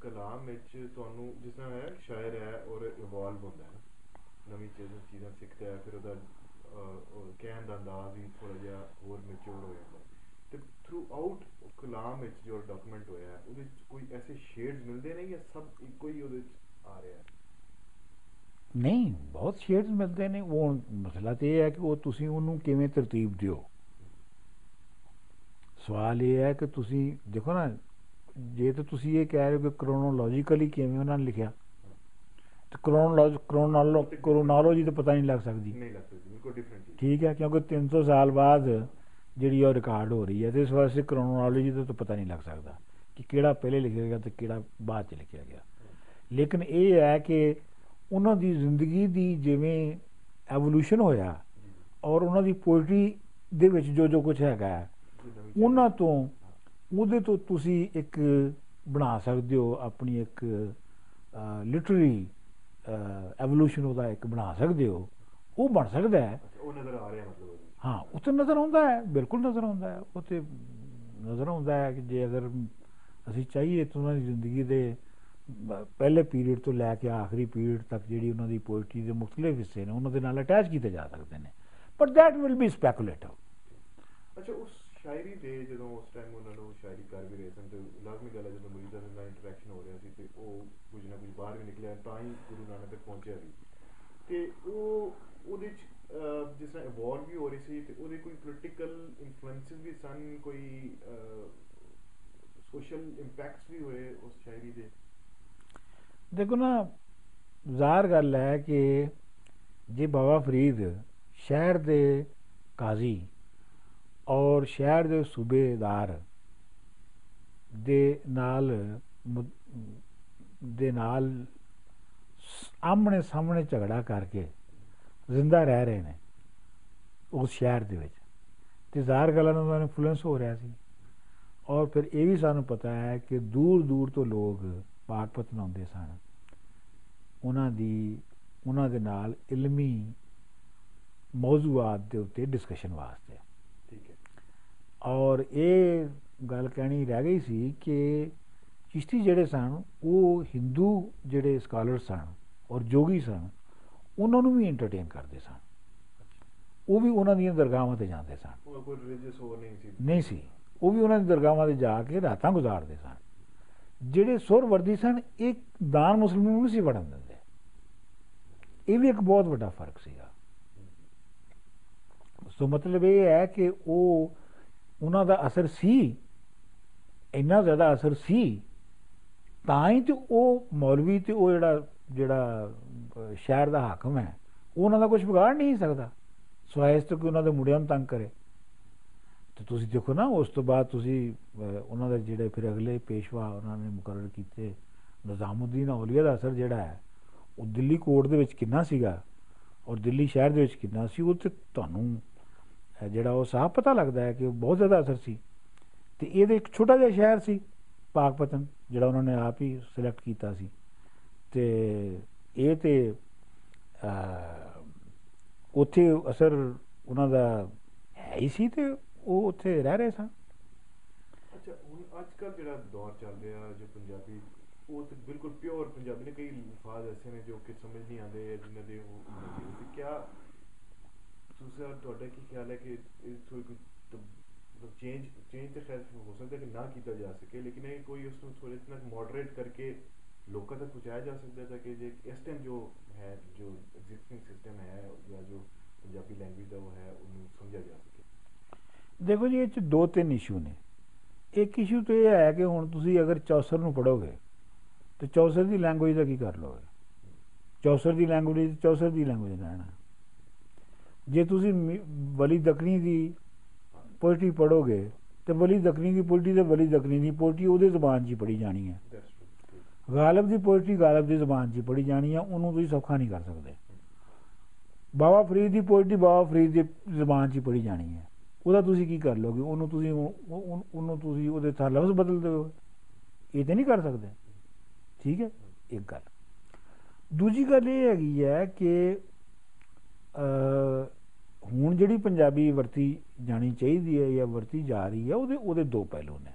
ਕਲਾਮ ਵਿੱਚ ਤੁਹਾਨੂੰ ਜਿਸ ਤਰ੍ਹਾਂ ਹੈ ਸ਼ਾਇਰ ਹੈ ਔਰ ਇਵੋਲਵ ਹੁੰਦਾ ਹੈ ਨਾ। ਨਵੀਂ ਚੀਜ਼ਾਂ ਚੀਜ਼ਾਂ ਸਿੱਖਦਾ ਹੈ ਫਿਰ ਉਹਦਾ ਅਹ, ਉਹ ਕਹਿਣ ਦਾ ਅੰਦਾਜ਼ ਵੀ ਥੋੜਾ ਜਿਹਾ ਹੋਰ ਮੈਚੁਰ ਹੋ ਜਾਂਦਾ ਹੈ। ਤੇ ਥਰੂ ਆਊਟ ਕਲਾਮ ਵਿੱਚ ਜੋ ਡਾਕੂਮੈਂਟ ਹੋਇਆ ਹੈ ਉਹਦੇ ਵਿੱਚ ਕੋਈ ਐਸੇ ਸ਼ੇਡਸ ਮਿਲਦੇ ਨੇ ਜਾਂ ਸਭ ਇੱਕੋ ਹੀ ਉਹਦੇ ਵਿੱਚ ਆ ਰਿਹਾ ਹੈ ਨਹੀਂ ਬਹੁਤ ਸ਼ੇਡਸ ਮਿਲਦੇ ਨੇ। ਉਹ ਮਸਲਾ ਤੇ ਇਹ ਹੈ ਕਿ ਉਹ ਤੁਸੀਂ ਉਹਨੂੰ ਕਿਵੇਂ ਤਰਤੀਬ ਦਿਓ? ਸਵਾਲ ਇਹ ਹੈ ਕਿ ਤੁਸੀਂ ਦੇਖੋ ਨਾ ਜੇ ਤਾਂ ਤੁਸੀਂ ਇਹ ਕਹਿ ਰਹੇ ਹੋ ਕਿ ਕ੍ਰੋਨੋਲੋਜੀਕਲੀ ਕਿਵੇਂ ਉਹਨਾਂ ਨੇ ਲਿਖਿਆ ਤੇ ਕ੍ਰੋਨੋਲੋਜੀ ਕ੍ਰੋਨੋਲੋ ਕ੍ਰੋਨੋਲੋਜੀ ਤਾਂ ਪਤਾ ਨਹੀਂ ਲੱਗ ਸਕਦੀ। ਨਹੀਂ ਲੱਗ ਸਕਦੀ ਬਿਲਕੁਲ ਡਿਫਰੈਂਟ ਠੀਕ ਹੈ ਕਿਉਂਕਿ 300 ਸਾਲ ਬਾਅਦ ਜਿਹੜੀ ਉਹ ਰਿਕਾਰਡ ਹੋ ਰਹੀ ਹੈ ਤੇ ਇਸ ਵਾਸਤੇ ਕ੍ਰੋਨੋਲੋਜੀ ਦਾ ਤਾਂ ਪਤਾ ਨਹੀਂ ਲੱਗ ਸਕਦਾ ਕਿ ਕਿਹੜਾ ਪਹਿਲੇ ਲਿਖਿਆ ਗਿਆ ਤੇ ਕਿਹੜਾ ਬਾਅਦ ਚ ਲਿਖਿਆ ਗਿਆ। ਲੇਕਿਨ ਇਹ ਹੈ ਕਿ ਉਹਨਾਂ ਦੀ ਜ਼ਿੰਦਗੀ ਦੀ ਜਿਵੇਂ ਐਵੋਲੂਸ਼ਨ ਹੋਇਆ ਔਰ ਉਹਨਾਂ ਦੀ ਪੋਇਟਰੀ ਦੇ ਵਿੱਚ ਜੋ ਜੋ ਕੁਝ ਹੈਗਾ ਉਹਨਾਂ ਤੋਂ ਉਹਦੇ ਤੋਂ ਤੁਸੀਂ ਇੱਕ ਬਣਾ ਸਕਦੇ ਹੋ ਆਪਣੀ ਇੱਕ ਲਿਟਰਰੀ ਐਵੋਲੂਸ਼ਨ ਉਹਦਾ ਇੱਕ ਬਣਾ ਸਕਦੇ ਹੋ। ਉਹ ਬਣ ਸਕਦਾ ਹੈ। ਉਹ ਨਜ਼ਰ ਆ ਰਿਹਾ ਮਤਲਬ ਹਾਂ ਉਹ ਤੇ ਨਜ਼ਰ ਆਉਂਦਾ ਹੈ ਬਿਲਕੁਲ ਨਜ਼ਰ ਆਉਂਦਾ ਹੈ। ਉਹ ਤੇ ਨਜ਼ਰ ਆਉਂਦਾ ਹੈ ਕਿ ਜੇ ਅਗਰ ਅਸੀਂ ਚਾਹੀਏ ਤਾਂ ਉਹਨਾਂ ਦੀ ਜ਼ਿੰਦਗੀ ਦੇ ਪਹਿਲੇ ਪੀਰੀਅਡ ਤੋਂ ਲੈ ਕੇ ਆਖਰੀ ਪੀਰੀਅਡ ਤੱਕ ਜਿਹੜੀ ਉਹਨਾਂ ਦੀ ਪੋਇਟਰੀ ਦੇ ਮੁxtਲਿਫ ਹਿੱਸੇ ਨੇ ਉਹਨਾਂ ਦੇ ਨਾਲ ਅਟੈਚ ਕੀਤੇ ਜਾ ਸਕਦੇ ਨੇ। But that will be speculative ਅੱਛਾ ਉਸ ਸ਼ਾਇਰੀ ਦੇ ਜਦੋਂ ਉਸ ਟਾਈਮ ਉਹਨਾਂ ਨੂੰ ਸ਼ਾਇਰੀ ਕਰ ਵੀ ਰਹੇ ਸਨ ਤੇ ਲਾਜ਼ਮੀ ਗੱਲ ਹੈ ਜਦੋਂ ਮਰੀਜ਼ਾਂ ਦੇ ਨਾਲ ਇੰਟਰੈਕਸ਼ਨ ਹੋ ਰਿਹਾ ਸੀ ਤੇ ਉਹ ਕੁਝ ਨਾ ਕੁਝ ਬਾਹਰ ਵੀ ਨਿਕਲਿਆ ਤਾਂ ਹੀ ਗੁਰੂ ਨਾਨਕ ਤੱਕ ਪਹੁੰਚਿਆ ਵੀ। ਤੇ ਉਹ ਉਹਦੇ ਚ ਅਹ, ਜਿਸ ਤਰ੍ਹਾਂ ਇਵੋਲਵ ਵੀ ਹੋ ਰਹੀ ਸੀ ਤੇ ਉਹਦੇ ਕੋਈ ਪੋਲੀਟੀਕਲ ਇਨਫਲੂਐਂਸਸ ਵੀ ਸਨ ਕੋਈ ਸੋਸ਼ਲ ਇੰਪੈਕਟਸ ਵੀ ਹੋਏ ਉਸ ਸ਼ਾਇਰੀ ਦੇ? ਦੇਖੋ ਨਾ, ਜ਼ਾਹਰ ਗੱਲ ਹੈ ਕਿ ਜੇ ਬਾਬਾ ਫਰੀਦ ਸ਼ਹਿਰ ਦੇ ਕਾਜ਼ੀ ਔਰ ਸ਼ਹਿਰ ਦੇ ਸੂਬੇਦਾਰ ਦੇ ਨਾਲ ਮੁ- ਦੇ ਨਾਲ ਆਮਣੇ ਸਾਹਮਣੇ ਝਗੜਾ ਕਰਕੇ ਜ਼ਿੰਦਾ ਰਹਿ ਰਹੇ ਨੇ ਉਸ ਸ਼ਹਿਰ ਦੇ ਵਿੱਚ, ਤੇ ਜ਼ਾਹਰ ਗੱਲਾਂ ਨਾਲ ਉਹਨਾਂ ਨੂੰ ਇਨਫਲੂਐਂਸ ਹੋ ਰਿਹਾ ਸੀ। ਔਰ ਫਿਰ ਇਹ ਵੀ ਸਾਨੂੰ ਪਤਾ ਹੈ ਕਿ ਦੂਰ ਦੂਰ ਤੋਂ ਲੋਕ ਪਾਕਪਤਨ ਆਉਂਦੇ ਸਨ। ਉਹਨਾਂ ਦੀ ਉਹਨਾਂ ਦੇ ਨਾਲ ਇਲਮੀ ਮੌਜੂਆਤ ਦੇ ਉੱਤੇ ਡਿਸਕਸ਼ਨ ਵਾਸਤੇ। ਠੀਕ ਹੈ। ਔਰ ਇਹ ਗੱਲ ਕਹਿਣੀ ਰਹਿ ਗਈ ਸੀ ਕਿ ਚਿਸ਼ਤੀ ਜਿਹੜੇ ਸਨ ਉਹ ਹਿੰਦੂ ਜਿਹੜੇ ਸਕਾਲਰ ਸਨ ਔਰ ਜੋਗੀ ਸਨ ਉਹਨਾਂ ਨੂੰ ਵੀ ਐਂਟਰਟੇਨ ਕਰਦੇ ਸਨ। ਉਹ ਵੀ ਉਹਨਾਂ ਦੀਆਂ ਦਰਗਾਹਾਂ ਤੇ ਜਾਂਦੇ ਸਨ। ਕੋਈ ਰਿਲੀਜੀਅਸ ਹੋ ਨਹੀਂ ਸੀ। ਨਹੀਂ ਸੀ। ਉਹ ਵੀ ਉਹਨਾਂ ਦੀ ਦਰਗਾਹਾਂ ਤੇ ਜਾ ਕੇ ਰਾਤਾਂ ਗੁਜ਼ਾਰਦੇ ਸਨ। ਜਿਹੜੇ ਸੁਰਵਰਦੀ ਸਨ ਇਹ ਦਾਨ ਮੁਸਲਮਾਨ ਨੂੰ ਨਹੀਂ ਸੀ ਵੜਨ ਦਿੰਦੇ। ਇਹ ਵੀ ਇੱਕ ਬਹੁਤ ਵੱਡਾ ਫ਼ਰਕ ਸੀਗਾ। ਸੋ ਮਤਲਬ ਇਹ ਹੈ ਕਿ ਉਹ ਉਹਨਾਂ ਦਾ ਅਸਰ ਸੀ ਇੰਨਾ ਜ਼ਿਆਦਾ ਅਸਰ ਸੀ ਤਾਂ ਹੀ ਤੇ ਉਹ ਮੌਲਵੀ ਤੇ ਉਹ ਜਿਹੜਾ ਜਿਹੜਾ ਅਹ, ਸ਼ਹਿਰ ਦਾ ਹਾਕਮ ਹੈ ਉਹ ਉਹਨਾਂ ਦਾ ਕੁਝ ਵਿਗਾੜ ਨਹੀਂ ਸਕਦਾ। ਸਵਾਇਸ ਤੋਂ ਕਿ ਉਹਨਾਂ ਦੇ ਮੁੰਡਿਆਂ ਨੂੰ ਤੰਗ ਕਰੇ। ਤੇ ਤੁਸੀਂ ਦੇਖੋ ਨਾ ਉਸ ਤੋਂ ਬਾਅਦ ਤੁਸੀਂ ਅਹ, ਉਹਨਾਂ ਦੇ ਜਿਹੜੇ ਫਿਰ ਅਗਲੇ ਪੇਸ਼ਵਾ ਉਹਨਾਂ ਨੇ ਮੁਕਰਰ ਕੀਤੇ ਨਿਜ਼ਾਮੁਦੀਨ ਔਲੀਆ ਦਾ ਅਸਰ ਜਿਹੜਾ ਹੈ ਉਹ ਦਿੱਲੀ ਕੋਰਟ ਦੇ ਵਿੱਚ ਕਿੰਨਾ ਸੀਗਾ ਔਰ ਦਿੱਲੀ ਸ਼ਹਿਰ ਦੇ ਵਿੱਚ ਕਿੰਨਾ ਸੀ ਉਹ ਤੇ ਤੁਹਾਨੂੰ ਅਹ, ਜਿਹੜਾ ਉਹ ਸਾਫ਼ ਪਤਾ ਲੱਗਦਾ ਹੈ ਕਿ ਉਹ ਬਹੁਤ ਜ਼ਿਆਦਾ ਅਸਰ ਸੀ। ਤੇ ਇਹਦੇ ਇੱਕ ਛੋਟਾ ਜਿਹਾ ਸ਼ਹਿਰ ਸੀ ਪਾਕਪਤਨ ਜਿਹੜਾ ਉਹਨਾਂ ਨੇ ਆਪ ਹੀ ਸਿਲੈਕਟ ਕੀਤਾ ਸੀ। ਤੇ ਇਹ ਤੇ ਅਹ, ਉੱਥੇ ਅਸਰ ਉਹਨਾਂ ਦਾ ਹੈ ਹੀ ਸੀ ਤੇ ਉਹ ਉੱਥੇ ਰਹਿ ਰਹੇ ਸਨ ਅੱਛਾ ਹੁਣ ਅੱਜ ਕੱਲ ਜਿਹੜਾ ਦੌਰ ਚੱਲ ਰਿਹਾ ਜੋ ਪੰਜਾਬੀ ਉਹ ਤੇ ਬਿਲਕੁਲ ਪਿਓਰ ਪੰਜਾਬੀ ਨੇ ਕਈ ਅਲਫਾਜ਼ ਐਸੇ ਨੇ ਜੋ ਕਿ ਸਮਝ ਨਹੀਂ ਆਉਂਦੇ ਜਾਂ ਜਿਨ੍ਹਾਂ ਦੇ ਉਹ ਨਹੀਂ ਸੀ। ਤੇ ਕਿਆ ਤੁਸੀਂ ਤੁਹਾਡਾ ਕੀ ਖਿਆਲ ਹੈ ਕਿ ਇਸ ਤੋਂ ਕੋਈ ਚੇਂਜ ਚੇਂਜ ਤੇ ਖੈਰ ਹੋ ਸਕਦਾ ਕਿ ਨਾ ਕੀਤਾ ਜਾ ਸਕੇ ਲੇਕਿਨ ਇਹ ਕੋਈ ਉਸ ਨੂੰ ਥੋੜੇ ਜਿਹਾ ਮੋਡਰੇਟ ਕਰਕੇ ਲੋਕਾਂ ਤੱਕ ਪਹੁੰਚਾਇਆ ਜਾ ਸਕਦਾ ਤਾਂ ਕਿ ਜੇ ਇਸ ਟਾਈਮ ਜੋ ਹੈ ਜੋ ਐਗਜ਼ਿਸਟਿੰਗ ਸਿਸਟਮ ਹੈ ਜਾਂ ਜੋ ਪੰਜਾਬੀ ਲੈਂਗੁਏਜ ਦਾ ਉਹ ਹੈ ਉਹਨੂੰ ਸਮਝਿਆ ਜਾ ਸਕੇ ਦੇਖੋ ਜੀ ਇਹ ਚ ਦੋ ਤਿੰਨ ਇਸ਼ੂ ਨੇ। ਇੱਕ ਇਸ਼ੂ ਤੇ ਇਹ ਹੈ ਕਿ ਹੁਣ ਤੁਸੀਂ ਅਗਰ ਚੌਸਰ ਨੂੰ ਪੜੋਗੇ ਤੇ ਚੌਸਰ ਦੀ ਲੈਂਗੁਏਜ ਦਾ ਕੀ ਕਰ ਲੋਗੇ ਚੌਸਰ ਦੀ ਲੈਂਗੁਏਜ ਚੌਸਰ ਦੀ ਲੈਂਗੁਏਜ ਰਹਿਣਾ। ਜੇ ਤੁਸੀਂ ਵਲੀ ਦਕਨੀ ਦੀ ਪੋਇਟਰੀ ਪੜੋਗੇ ਤੇ ਵਲੀ ਦਕਨੀ ਦੀ ਪੋਇਟਰੀ ਤੇ ਵਲੀ ਦਕਨੀ ਦੀ ਪੋਇਟਰੀ ਉਹਦੇ ਜ਼ੁਬਾਨ 'ਚ ਹੀ ਪੜੀ ਜਾਣੀ ਹੈ। ਗਾਲਬ ਦੀ ਪੋਇਟਰੀ ਗਾਲਬ ਦੀ ਜ਼ੁਬਾਨ 'ਚ ਹੀ ਪੜੀ ਜਾਣੀ ਆ ਉਹਨੂੰ ਤੁਸੀਂ ਸੌਖਾ ਨਹੀਂ ਕਰ ਸਕਦੇ। ਬਾਬਾ ਫਰੀਦ ਦੀ ਪੋਇਟਰੀ ਬਾਬਾ ਫਰੀਦ ਦੀ ਜ਼ੁਬਾਨ 'ਚ ਹੀ ਪੜੀ ਜਾਣੀ ਹੈ। ਉਹਦਾ ਤੁਸੀਂ ਕੀ ਕਰ ਲੋਗੇ ਉਹਨੂੰ ਤੁਸੀਂ ਉਹ- ਉਹ- ਉਹਨੂੰ ਤੁਸੀਂ ਉਹਦੇ ਤਾਂ ਲਫ਼ਜ਼ ਬਦਲ ਦਿਓ। ਇਹ ਤੇ ਨਹੀਂ ਕਰ ਸਕਦੇ। ਠੀਕ ਹੈ? ਇੱਕ ਗੱਲ। ਦੂਜੀ ਗੱਲ ਇਹ ਹੈਗੀ ਹੈ ਕਿ ਅ, ਹੁਣ ਜਿਹੜੀ ਪੰਜਾਬੀ ਵਰਤੀ ਜਾਣੀ ਚਾਹੀਦੀ ਹੈ ਜਾਂ ਵਰਤੀ ਜਾ ਰਹੀ ਹੈ ਉਹਦੇ ਉਹਦੇ ਦੋ ਪਹਿਲੂ ਨੇ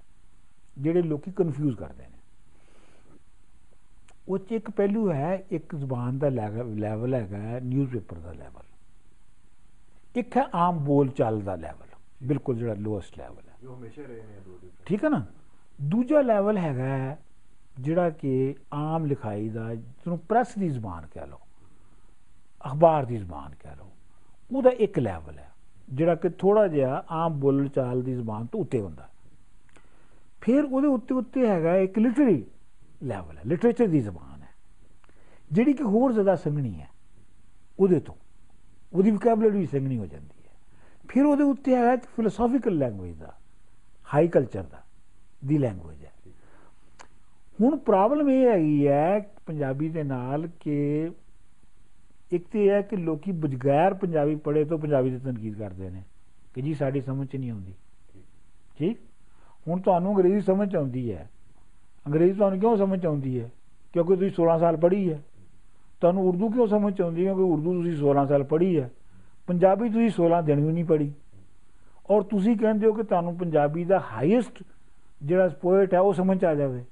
ਜਿਹੜੇ ਲੋਕੀ ਕਨਫਿਊਜ਼ ਕਰਦੇ ਨੇ। ਉਹ 'ਚ ਇੱਕ ਪਹਿਲੂ ਹੈ ਇੱਕ ਜ਼ੁਬਾਨ ਦਾ ਲੈਵਲ ਹੈਗਾ ਨਿਊਜ਼ਪੇਪਰ ਦਾ ਲੈਵਲ ਇੱਕ ਹੈ ਆਮ ਬੋਲ ਚਾਲ ਦਾ ਲੈਵਲ ਬਿਲਕੁਲ ਜਿਹੜਾ ਲੋਐਸਟ ਲੈਵਲ ਹੈ। ਜੋ ਹਮੇਸ਼ਾ ਰਹੇ ਨੇ ਦੋ। ਠੀਕ ਹੈ ਨਾ? ਦੂਜਾ ਲੈਵਲ ਹੈਗਾ ਜਿਹੜਾ ਕਿ ਆਮ ਲਿਖਾਈ ਦਾ ਜਿਹਨੂੰ ਪ੍ਰੈਸ ਦੀ ਜ਼ੁਬਾਨ ਕਹਿ ਲਓ ਅਖਬਾਰ ਦੀ ਜ਼ੁਬਾਨ ਕਹਿ ਲਓ ਉਹਦਾ ਇੱਕ ਲੈਵਲ ਹੈ ਜਿਹੜਾ ਕਿ ਥੋੜਾ ਜਿਹਾ ਆਮ ਬੋਲ ਚਾਲ ਦੀ ਜ਼ੁਬਾਨ ਤੋਂ ਉੱਤੇ ਹੁੰਦਾ ਫਿਰ ਉਹਦੇ ਉੱਤੇ ਉੱਤੇ ਹੈਗਾ ਇੱਕ ਲਿਟਰੇਰੀ ਲੈਵਲ ਹੈ ਲਿਟਰੇਚਰ ਦੀ ਜ਼ੁਬਾਨ ਹੈ ਜਿਹੜੀ ਕਿ ਹੋਰ ਜ਼ਿਆਦਾ ਸੰਘਣੀ ਹੈ ਉਹਦੇ ਤੋਂ। ਉਹਦੀ ਵੋਕੈਬਲਰੀ ਸੰਘਣੀ ਹੋ ਜਾਂਦੀ ਹੈ। ਫਿਰ ਉਹਦੇ ਉੱਤੇ ਹੈਗਾ ਇੱਕ ਫਿਲਾਸਫੀਕਲ ਲੈਂਗੁਏਜ ਦਾ ਹਾਈ ਕਲਚਰ ਦਾ, ਦੀ ਲੈਂਗੁਏਜ ਹੈ। ਹੁਣ ਪ੍ਰੋਬਲਮ ਇਹ ਹੈਗੀ ਹੈ ਪੰਜਾਬੀ ਦੇ ਨਾਲ ਕਿ ਇੱਕ ਤੇ ਇਹ ਹੈ ਕਿ ਲੋਕੀ ਬਗੈਰ ਪੰਜਾਬੀ ਪੜ੍ਹੇ ਤੋਂ ਪੰਜਾਬੀ ਦੀ ਤਨਕੀਦ ਕਰਦੇ ਨੇ, ਕਿ ਜੀ ਸਾਡੀ ਸਮਝ 'ਚ ਨਹੀਂ ਆਉਂਦੀ। ਠੀਕ? ਹੁਣ ਤੁਹਾਨੂੰ ਅੰਗਰੇਜ਼ੀ ਸਮਝ 'ਚ ਆਉਂਦੀ ਹੈ। ਅੰਗਰੇਜ਼ੀ ਤੁਹਾਨੂੰ ਕਿਉਂ ਸਮਝ 'ਚ ਆਉਂਦੀ ਹੈ? ਕਿਉਂਕਿ ਤੁਸੀਂ 16 ਸਾਲ ਪੜ੍ਹੀ ਹੈ। ਤੁਹਾਨੂੰ ਉਰਦੂ ਕਿਉਂ ਸਮਝ 'ਚ ਆਉਂਦੀ ਹੈ? ਕਿਉਂਕਿ ਉਰਦੂ ਤੁਸੀਂ 16 ਸਾਲ ਪੜ੍ਹੀ ਹੈ। ਪੰਜਾਬੀ ਤੁਸੀਂ 16 ਦਿਨ ਵੀ ਨਹੀਂ ਪੜ੍ਹੀ। ਔਰ ਤੁਸੀਂ ਕਹਿੰਦੇ ਹੋ ਕਿ ਤੁਹਾਨੂੰ ਪੰਜਾਬੀ ਦਾ ਹਾਈਐਸਟ ਜਿਹੜਾ ਪੋਇਟ ਹੈ ਉਹ ਸਮਝ ਆ ਜਾਵੇ।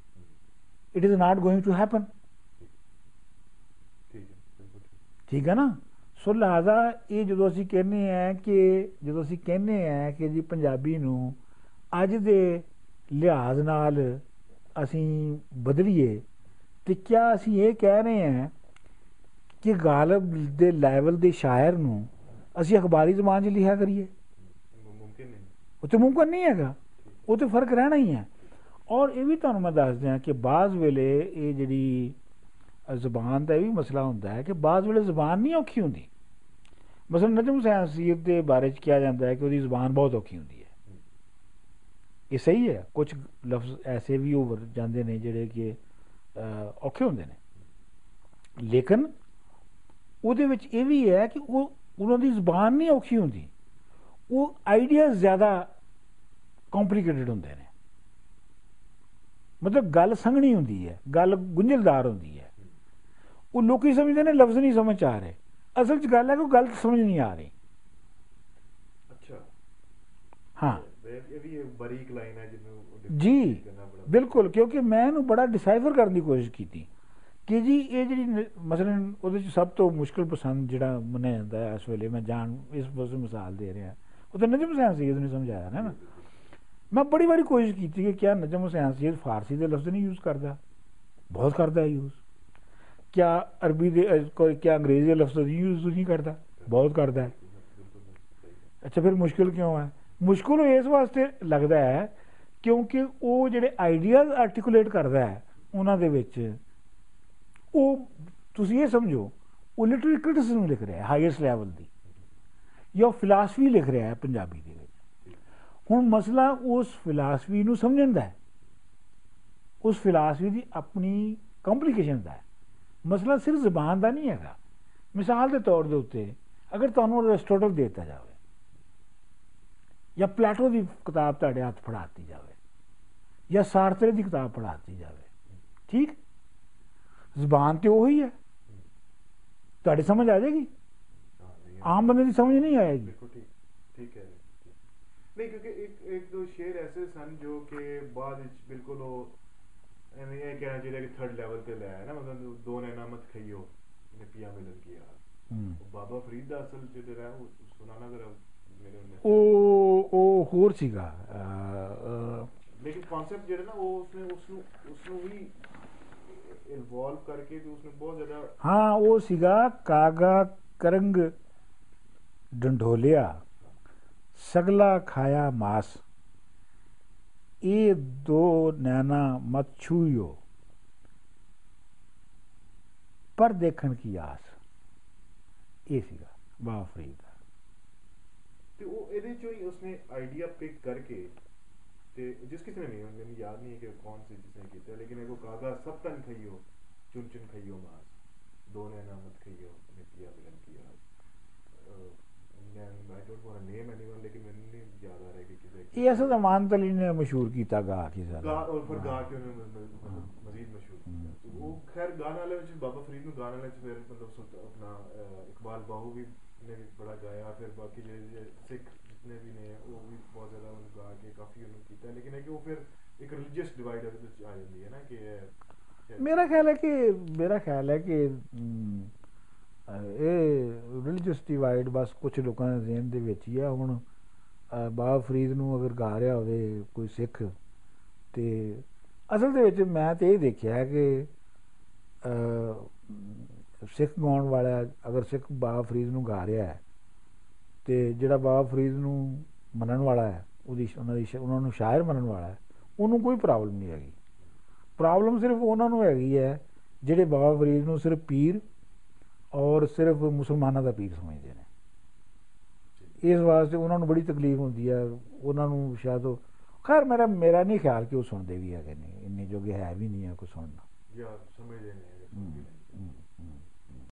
It is not going to happen ਠੀਕ ਹੈ ਨਾ? ਸੋ ਲਿਹਾਜ਼ਾ ਇਹ ਜਦੋਂ ਅਸੀਂ ਕਹਿੰਦੇ ਆ ਕਿ ਜਦੋਂ ਅਸੀਂ ਕਹਿੰਦੇ ਆ ਕਿ ਜੀ ਪੰਜਾਬੀ ਨੂੰ ਅੱਜ ਦੇ ਲਿਹਾਜ਼ ਨਾਲ ਅਸੀਂ ਬਦਲੀਏ ਤੇ ਕਿਆ ਅਸੀਂ ਇਹ ਕਹਿ ਰਹੇ ਹਾਂ ਕਿ ਗਾਲਬ ਦੇ ਲੈਵਲ ਦੇ ਸ਼ਾਇਰ ਨੂੰ ਅਸੀਂ ਅਖਬਾਰੀ ਜ਼ਬਾਨ 'ਚ ਲਿਖਿਆ ਕਰੀਏ ਮੁ- ਮੁਮਕਿਨ ਨਹੀਂ ਉਹ ਤੇ ਮੁਮਕਨ ਨਹੀਂ ਹੈਗਾ ਉਹ ਤੇ ਫ਼ਰਕ ਰਹਿਣਾ ਹੀ ਹੈ ਔਰ ਇਹ ਵੀ ਤੁਹਾਨੂੰ ਮੈਂ ਦੱਸ ਦਿਆਂ ਕਿ ਬਾਜ਼ ਵੇਲੇ ਇਹ ਜਿਹੜੀ ਅ, ਜ਼ੁਬਾਨ ਦਾ ਇਹ ਵੀ ਮਸਲਾ ਹੁੰਦਾ ਹੈ ਕਿ ਬਾਜ਼ ਵੇਲੇ ਜ਼ੁਬਾਨ ਨਹੀਂ ਔਖੀ ਹੁੰਦੀ ਮਸਲਨ ਨਜਮ ਹੁਸੈਨ ਸੀਰ ਦੇ ਬਾਰੇ ਚ ਕਿਹਾ ਜਾਂਦਾ ਹੈ ਕਿ ਉਹਦੀ ਜ਼ੁਬਾਨ ਬਹੁਤ ਔਖੀ ਹੁੰਦੀ ਹੈ ਇਹ ਸਹੀ ਹੈ ਕੁਝ ਲਫ਼ਜ਼ ਐਸੇ ਵੀ ਉਭਰ ਜਾਂਦੇ ਨੇ ਜਿਹੜੇ ਕਿ ਅ, ਔਖੇ ਹੁੰਦੇ ਨੇ ਲੇਕਿਨ ਉਹਦੇ ਵਿੱਚ ਇਹ ਵੀ ਹੈ ਕਿ ਉਹ ਉਹਨਾਂ ਦੀ ਜ਼ੁਬਾਨ ਨਹੀਂ ਔਖੀ ਹੁੰਦੀ। ਉਹ ਆਈਡੀਆਜ਼ ਜ਼ਿਆਦਾ ਕੰਪਲਿਕੇਟਡ ਹੁੰਦੇ ਨੇ। ਮਤਲਬ ਗੱਲ ਸੰਘਣੀ ਹੁੰਦੀ ਹੈ ਗੱਲ ਗੁੰਝਲਦਾਰ ਹੁੰਦੀ ਹੈ। ਉਹ ਲੋਕੀ ਸਮਝਦੇ ਨੇ ਲਫ਼ਜ਼ ਨਹੀਂ ਸਮਝ ਆ ਰਹੇ। ਅਸਲ 'ਚ ਗੱਲ ਹੈ ਕਿ ਉਹ ਗੱਲ ਸਮਝ ਨਹੀਂ ਆ ਰਹੀ। ਅੱਛਾ। ਹਾਂ। ਇਹ ਵੀ ਇੱਕ ਬਰੀਕ ਲਾਈਨ ਹੈ ਜਿਹਨੂੰ ਜੀ ਬਿਲਕੁਲ ਕਿਉਂਕਿ ਮੈਂ ਇਹਨੂੰ ਬੜਾ ਡਿਸਾਈਫਰ ਕਰਨ ਦੀ ਕੋਸ਼ਿਸ਼ ਕੀਤੀ। ਕਿ ਜੀ ਇਹ ਜਿਹੜੀ ਨ- ਮਸਲਨ ਉਹਦੇ ਚ ਸਭ ਤੋਂ ਮੁਸ਼ਕਲ ਪਸੰਦ ਜਿਹੜਾ ਮੰਨਿਆ ਜਾਂਦਾ ਹੈ ਇਸ ਵੇਲੇ ਮੈਂ ਜਾਣ ਇਸ ਪਾਸੇ ਮਿਸਾਲ ਦੇ ਰਿਹਾ। ਉਹ ਤਾਂ ਨਜਮ ਹੁਸੈਨ ਸੈਦ ਨੇ ਸਮਝਾਇਆ ਨਾ। ਨਾ ਮੈਂ ਬੜੀ ਵਾਰੀ ਕੋਸ਼ਿਸ਼ ਕੀਤੀ ਕਿ ਕਿਆ ਨਜਮ ਹੁਸੈਨ ਸੈਦ ਫਾਰਸੀ ਦੇ ਲਫ਼ਜ਼ ਨਹੀਂ ਯੂਜ਼ ਕਰਦਾ। ਬਹੁਤ ਕਰਦਾ ਹੈ ਯੂਜ਼ ਕਿਆ ਅਰਬੀ ਦੇ ਅ, ਕੋਈ ਕਿਆ ਅੰਗਰੇਜ਼ੀ ਦੇ ਲਫ਼ਜ਼ ਯੂਜ਼ ਨਹੀਂ ਕਰਦਾ। ਬਹੁਤ ਕਰਦਾ ਹੈ। ਬਿਲਕੁਲ ਸਹੀ ਹੈ। ਅੱਛਾ ਫਿਰ ਮੁਸ਼ਕਿਲ ਕਿਉਂ ਹੈ? ਮੁਸ਼ਕਿਲ ਉਹ ਇਸ ਵਾਸਤੇ ਲੱਗਦਾ ਹੈ ਕਿਉਂਕਿ ਉਹ ਜਿਹੜੇ ਆਈਡੀਆਜ਼ ਆਰਟੀਕੂਲੇਟ ਕਰਦਾ ਹੈ ਉਹਨਾਂ ਦੇ ਵਿੱਚ ਉਹ ਤੁਸੀਂ ਇਹ ਸਮਝੋ ਉਹ ਲਿਟਰੇਰੀ ਕ੍ਰਿਟਿਸਿਜ਼ਮ ਲਿਖ ਰਿਹਾ ਹੈ ਹਾਈਐਸਟ ਲੈਵਲ ਦੀ ਜਾਂ ਫਿਲਾਸਫੀ ਲਿਖ ਰਿਹਾ ਹੈ ਪੰਜਾਬੀ ਦੇ ਵਿੱਚ ਹੁਣ ਮਸਲਾ ਉਸ ਫਿਲਾਸਫੀ ਨੂੰ ਸਮਝਣ ਦਾ ਹੈ ਉਸ ਫਿਲਾਸਫੀ ਦੀ ਆਪਣੀ ਕੰਪਲਿਕੇਸ਼ਨ ਦਾ ਹੈ ਮਸਲਾ ਸਿਰਫ ਜ਼ਬਾਨ ਦਾ ਨਹੀਂ ਹੈਗਾ ਮਿਸਾਲ ਦੇ ਤੌਰ ਦੇ ਉੱਤੇ ਅਗਰ ਤੁਹਾਨੂੰ ਅਰਿਸਟੋਟਲ ਦੇ ਦਿੱਤਾ ਜਾਵੇ ਜਾਂ ਪਲੇਟੋ ਦੀ ਕਿਤਾਬ ਤੁਹਾਡੇ ਹੱਥ ਫੜਾਤੀ ਜਾਵੇ ਜਾਂ ਸਾਰਤਰੇ ਦੀ ਕਿਤਾਬ ਪੜਾਤੀ ਜਾਵੇ ਠੀਕ ਜ਼ਬਾਨ ਤੇ ਉਹੀ ਹੈ। ਤੁਹਾਡੀ ਸਮਝ ਆ ਜਾਏਗੀ? ਆਮ ਬੰਦੇ ਦੀ ਸਮਝ ਨਹੀਂ ਆਏਗੀ। ਬਿਲਕੁਲ ਠੀਕ ਠੀਕ ਹੈ ਨਹੀਂ ਕਿਉਂਕਿ ਇੱਕ ਇੱਕ ਦੋ ਸ਼ੇਰ ਐਸੇ ਸਨ ਜੋ ਕਿ ਬਾਅਦ ਵਿੱਚ ਬਿਲਕੁਲ ਉਹ ਐਵੇਂ ਇਹ ਕਹਿਣਾ ਚਾਹੀਦਾ ਕਿ ਥਰਡ ਲੈਵਲ ਤੇ ਲੈ ਆਇਆ ਨਾ ਮਤਲਬ ਦੋ ਨੇ ਨਾਮਤ ਖਈਓ ਨੇ ਪਿਆ ਮਿਲਨ ਕੀ ਯਾਰ ਬਾਬਾ ਫਰੀਦ ਦਾ ਅਸਲ ਜਿਹੜਾ ਉਹ ਸੁਣਾਣਾ ਜ਼ਰਾ ਉਹ ਉਹ ਹੋਰ ਸੀਗਾ ਲੇਕਿਨ ਕਨਸੈਪਟ ਜਿਹੜਾ ਨਾ ਉਹ ਉਸਨੇ ਉਸ ਨੂੰ ਉਸ ਨੂੰ ਵੀ ਇਨਵੋਲਵ ਕਰਕੇ ਤੇ ਉਸਨੇ ਬਹੁਤ ਜ਼ਿਆਦਾ ਹਾਂ ਉਹ ਸੀਗਾ ਕਾਗਾ ਕਰੰਗ ਡੰਡੋਲਿਆ ਸਗਲਾ ਖਾਇਆ ਮਾਸ ਇਹ ਦੋ ਨੈਣਾ ਮਤ ਛੂਇਓ ਪਰ ਦੇਖਣ ਕੀ ਆਸ ਇਹ ਸੀਗਾ ਬਾਬਾ ਫਰੀਦ ਦਾ ਤੇ ਉਹ ਇਹਦੇ ਚੋਂ ਹੀ ਉਸਨੇ ਆਈਡੀਆ ਪਿਕ ਕਰਕੇ ਤੇ ਜਿਸ ਕਿਸੇ ਨੇ ਨਹੀਂ ਮੈਨੂੰ ਯਾਦ ਨਹੀਂ ਹੈ ਕਿ ਕੌਣ ਸੀ ਜਿਸਨੇ ਕੀਤਾ ਲੇਕਿਨ ਇਹ ਕੋ ਕਾਗਾ ਸਭ ਤਨ ਖਈਓ ਚੁਨ ਚੁਨ ਖਈਓ ਮਾਸ ਦੋਨੇ ਨਾਮਤ ਖਈਓ ਨੇ ਪਿਆ ਬਿਲਨ ਕੀਆ ਮੈਂ I don't want name anyone ਲੇਕਿਨ ਮੈਨੂੰ ਨਹੀਂ ਯਾਦ ਆ ਰਿਹਾ ਕਿ ਕਿਸੇ ਇਹ ਅਸਲ ਜ਼ਮਾਨ ਤਲੀ ਨੇ ਮਸ਼ਹੂਰ ਕੀਤਾ ਗਾ ਕੀ ਗਾ ਸਾਲਾ ਔਰ ਫਿਰ ਗਾ ਕੇ ਉਹਨੇ ਮ- ਮ- ਮਤਲਬ ਮਜ਼ੀਦ ਮਸ਼ਹੂਰ ਕੀਤਾ ਤੇ ਉਹ ਖੈਰ ਗਾਣ ਵਾਲੇ ਵਿੱਚ ਬਾਬਾ ਫਰੀਦ ਨੂੰ ਗਾਣ ਵਾਲੇ ਵਿੱਚ ਫਿਰ ਮਤਲਬ ਸੁਲਤ- ਆਪਣਾ ਅਹ, ਇਕਬਾਲ ਬਾਹੂ ਵੀ ਨੇ ਵੀ ਬੜਾ ਗਾਇਆ ਫਿਰ ਬਾਕੀ ਜਿਹੜੇ ਜਿਹੜੇ ਸਿੱਖ ਜਿਤਨੇ ਵੀ ਨੇ ਉਹ ਵੀ ਬਹੁਤ ਜ਼ਿਆਦਾ ਉਹਨੂੰ ਗਾ ਕੇ ਕਾਫੀ ਉਹਨੂੰ ਕੀਤਾ ਲੇਕਿਨ ਹੈ ਕਿ ਉਹ ਫਿਰ ਇੱਕ ਰਿਲੀਜੀਅਸ ਡਿਵਾਈਡ ਇਹਦੇ ਵਿੱਚ ਆ ਜਾਂਦੀ ਹੈ ਨਾ ਕਿ ਇਹ ਸ਼ਾਇਦ- ਮੇਰਾ ਖਿਆਲ ਹੈ ਕਿ ਮੇਰਾ ਖਿਆਲ ਹੈ ਕਿ ਅਮ, ਅਹ, ਇਹ ਰਿਲੀਜੀਅਸ ਡਿਵਾਈਡ ਬਸ ਕੁਝ ਲੋਕਾਂ ਦੇ ਜ਼ਿਹਨ ਦੇ ਵਿੱਚ ਹੀ ਆ। ਹੁਣ ਅਹ, ਬਾਬਾ ਫਰੀਦ ਨੂੰ ਅਗਰ ਗਾ ਰਿਹਾ ਹੋਵੇ ਕੋਈ ਸਿੱਖ ਤੇ ਅਸਲ ਦੇ ਵਿੱਚ ਮੈਂ ਤੇ ਇਹ ਦੇਖਿਆ ਹੈ ਕਿ ਅਹ, ਸਿੱਖ ਗਾਉਣ ਵਾਲਾ ਅਗਰ ਸਿੱਖ ਬਾਬਾ ਫਰੀਦ ਨੂੰ ਗਾ ਰਿਹਾ ਹੈ ਤੇ ਜਿਹੜਾ ਬਾਬਾ ਫਰੀਦ ਨੂੰ ਮੰਨਣ ਵਾਲਾ ਹੈ ਉਹਦੀ ਉਹਨਾਂ ਦੀ ਉਹਨਾਂ ਨੂੰ ਸ਼ਾਇਰ ਮੰਨਣ ਵਾਲਾ ਹੈ ਉਹਨੂੰ ਕੋਈ ਪ੍ਰੋਬਲਮ ਨਹੀਂ ਹੈਗੀ। ਪ੍ਰੋਬਲਮ ਸਿਰਫ ਉਹਨਾਂ ਨੂੰ ਹੈਗੀ ਹੈ ਜਿਹੜੇ ਬਾਬਾ ਫਰੀਦ ਨੂੰ ਸਿਰਫ ਪੀਰ ਔਰ ਸਿਰਫ ਮੁਸਲਮਾਨਾਂ ਦਾ ਪੀਰ ਸਮਝਦੇ ਨੇ। ਇਸ ਵਾਸਤੇ ਉਹਨਾਂ ਨੂੰ ਬੜੀ ਤਕਲੀਫ ਹੁੰਦੀ ਹੈ ਉਹਨਾਂ ਨੂੰ ਸ਼ਾਇਦ ਖੈਰ ਮੇਰਾ ਮੇਰਾ ਨਹੀਂ ਖਿਆਲ ਕਿ ਉਹ ਸੁਣਦੇ ਵੀ ਹੈਗੇ ਨੇ ਇੰਨੇ ਜੋਗੇ ਹੈ ਵੀ ਨਹੀਂ ਹੈ ਕੋਈ ਸੁਣਨਾ। ਜਾਂ ਸਮਝਦੇ ਨੇ ਜਾਂ ਹਮ। ਸਮਝਦੇ ਨੇ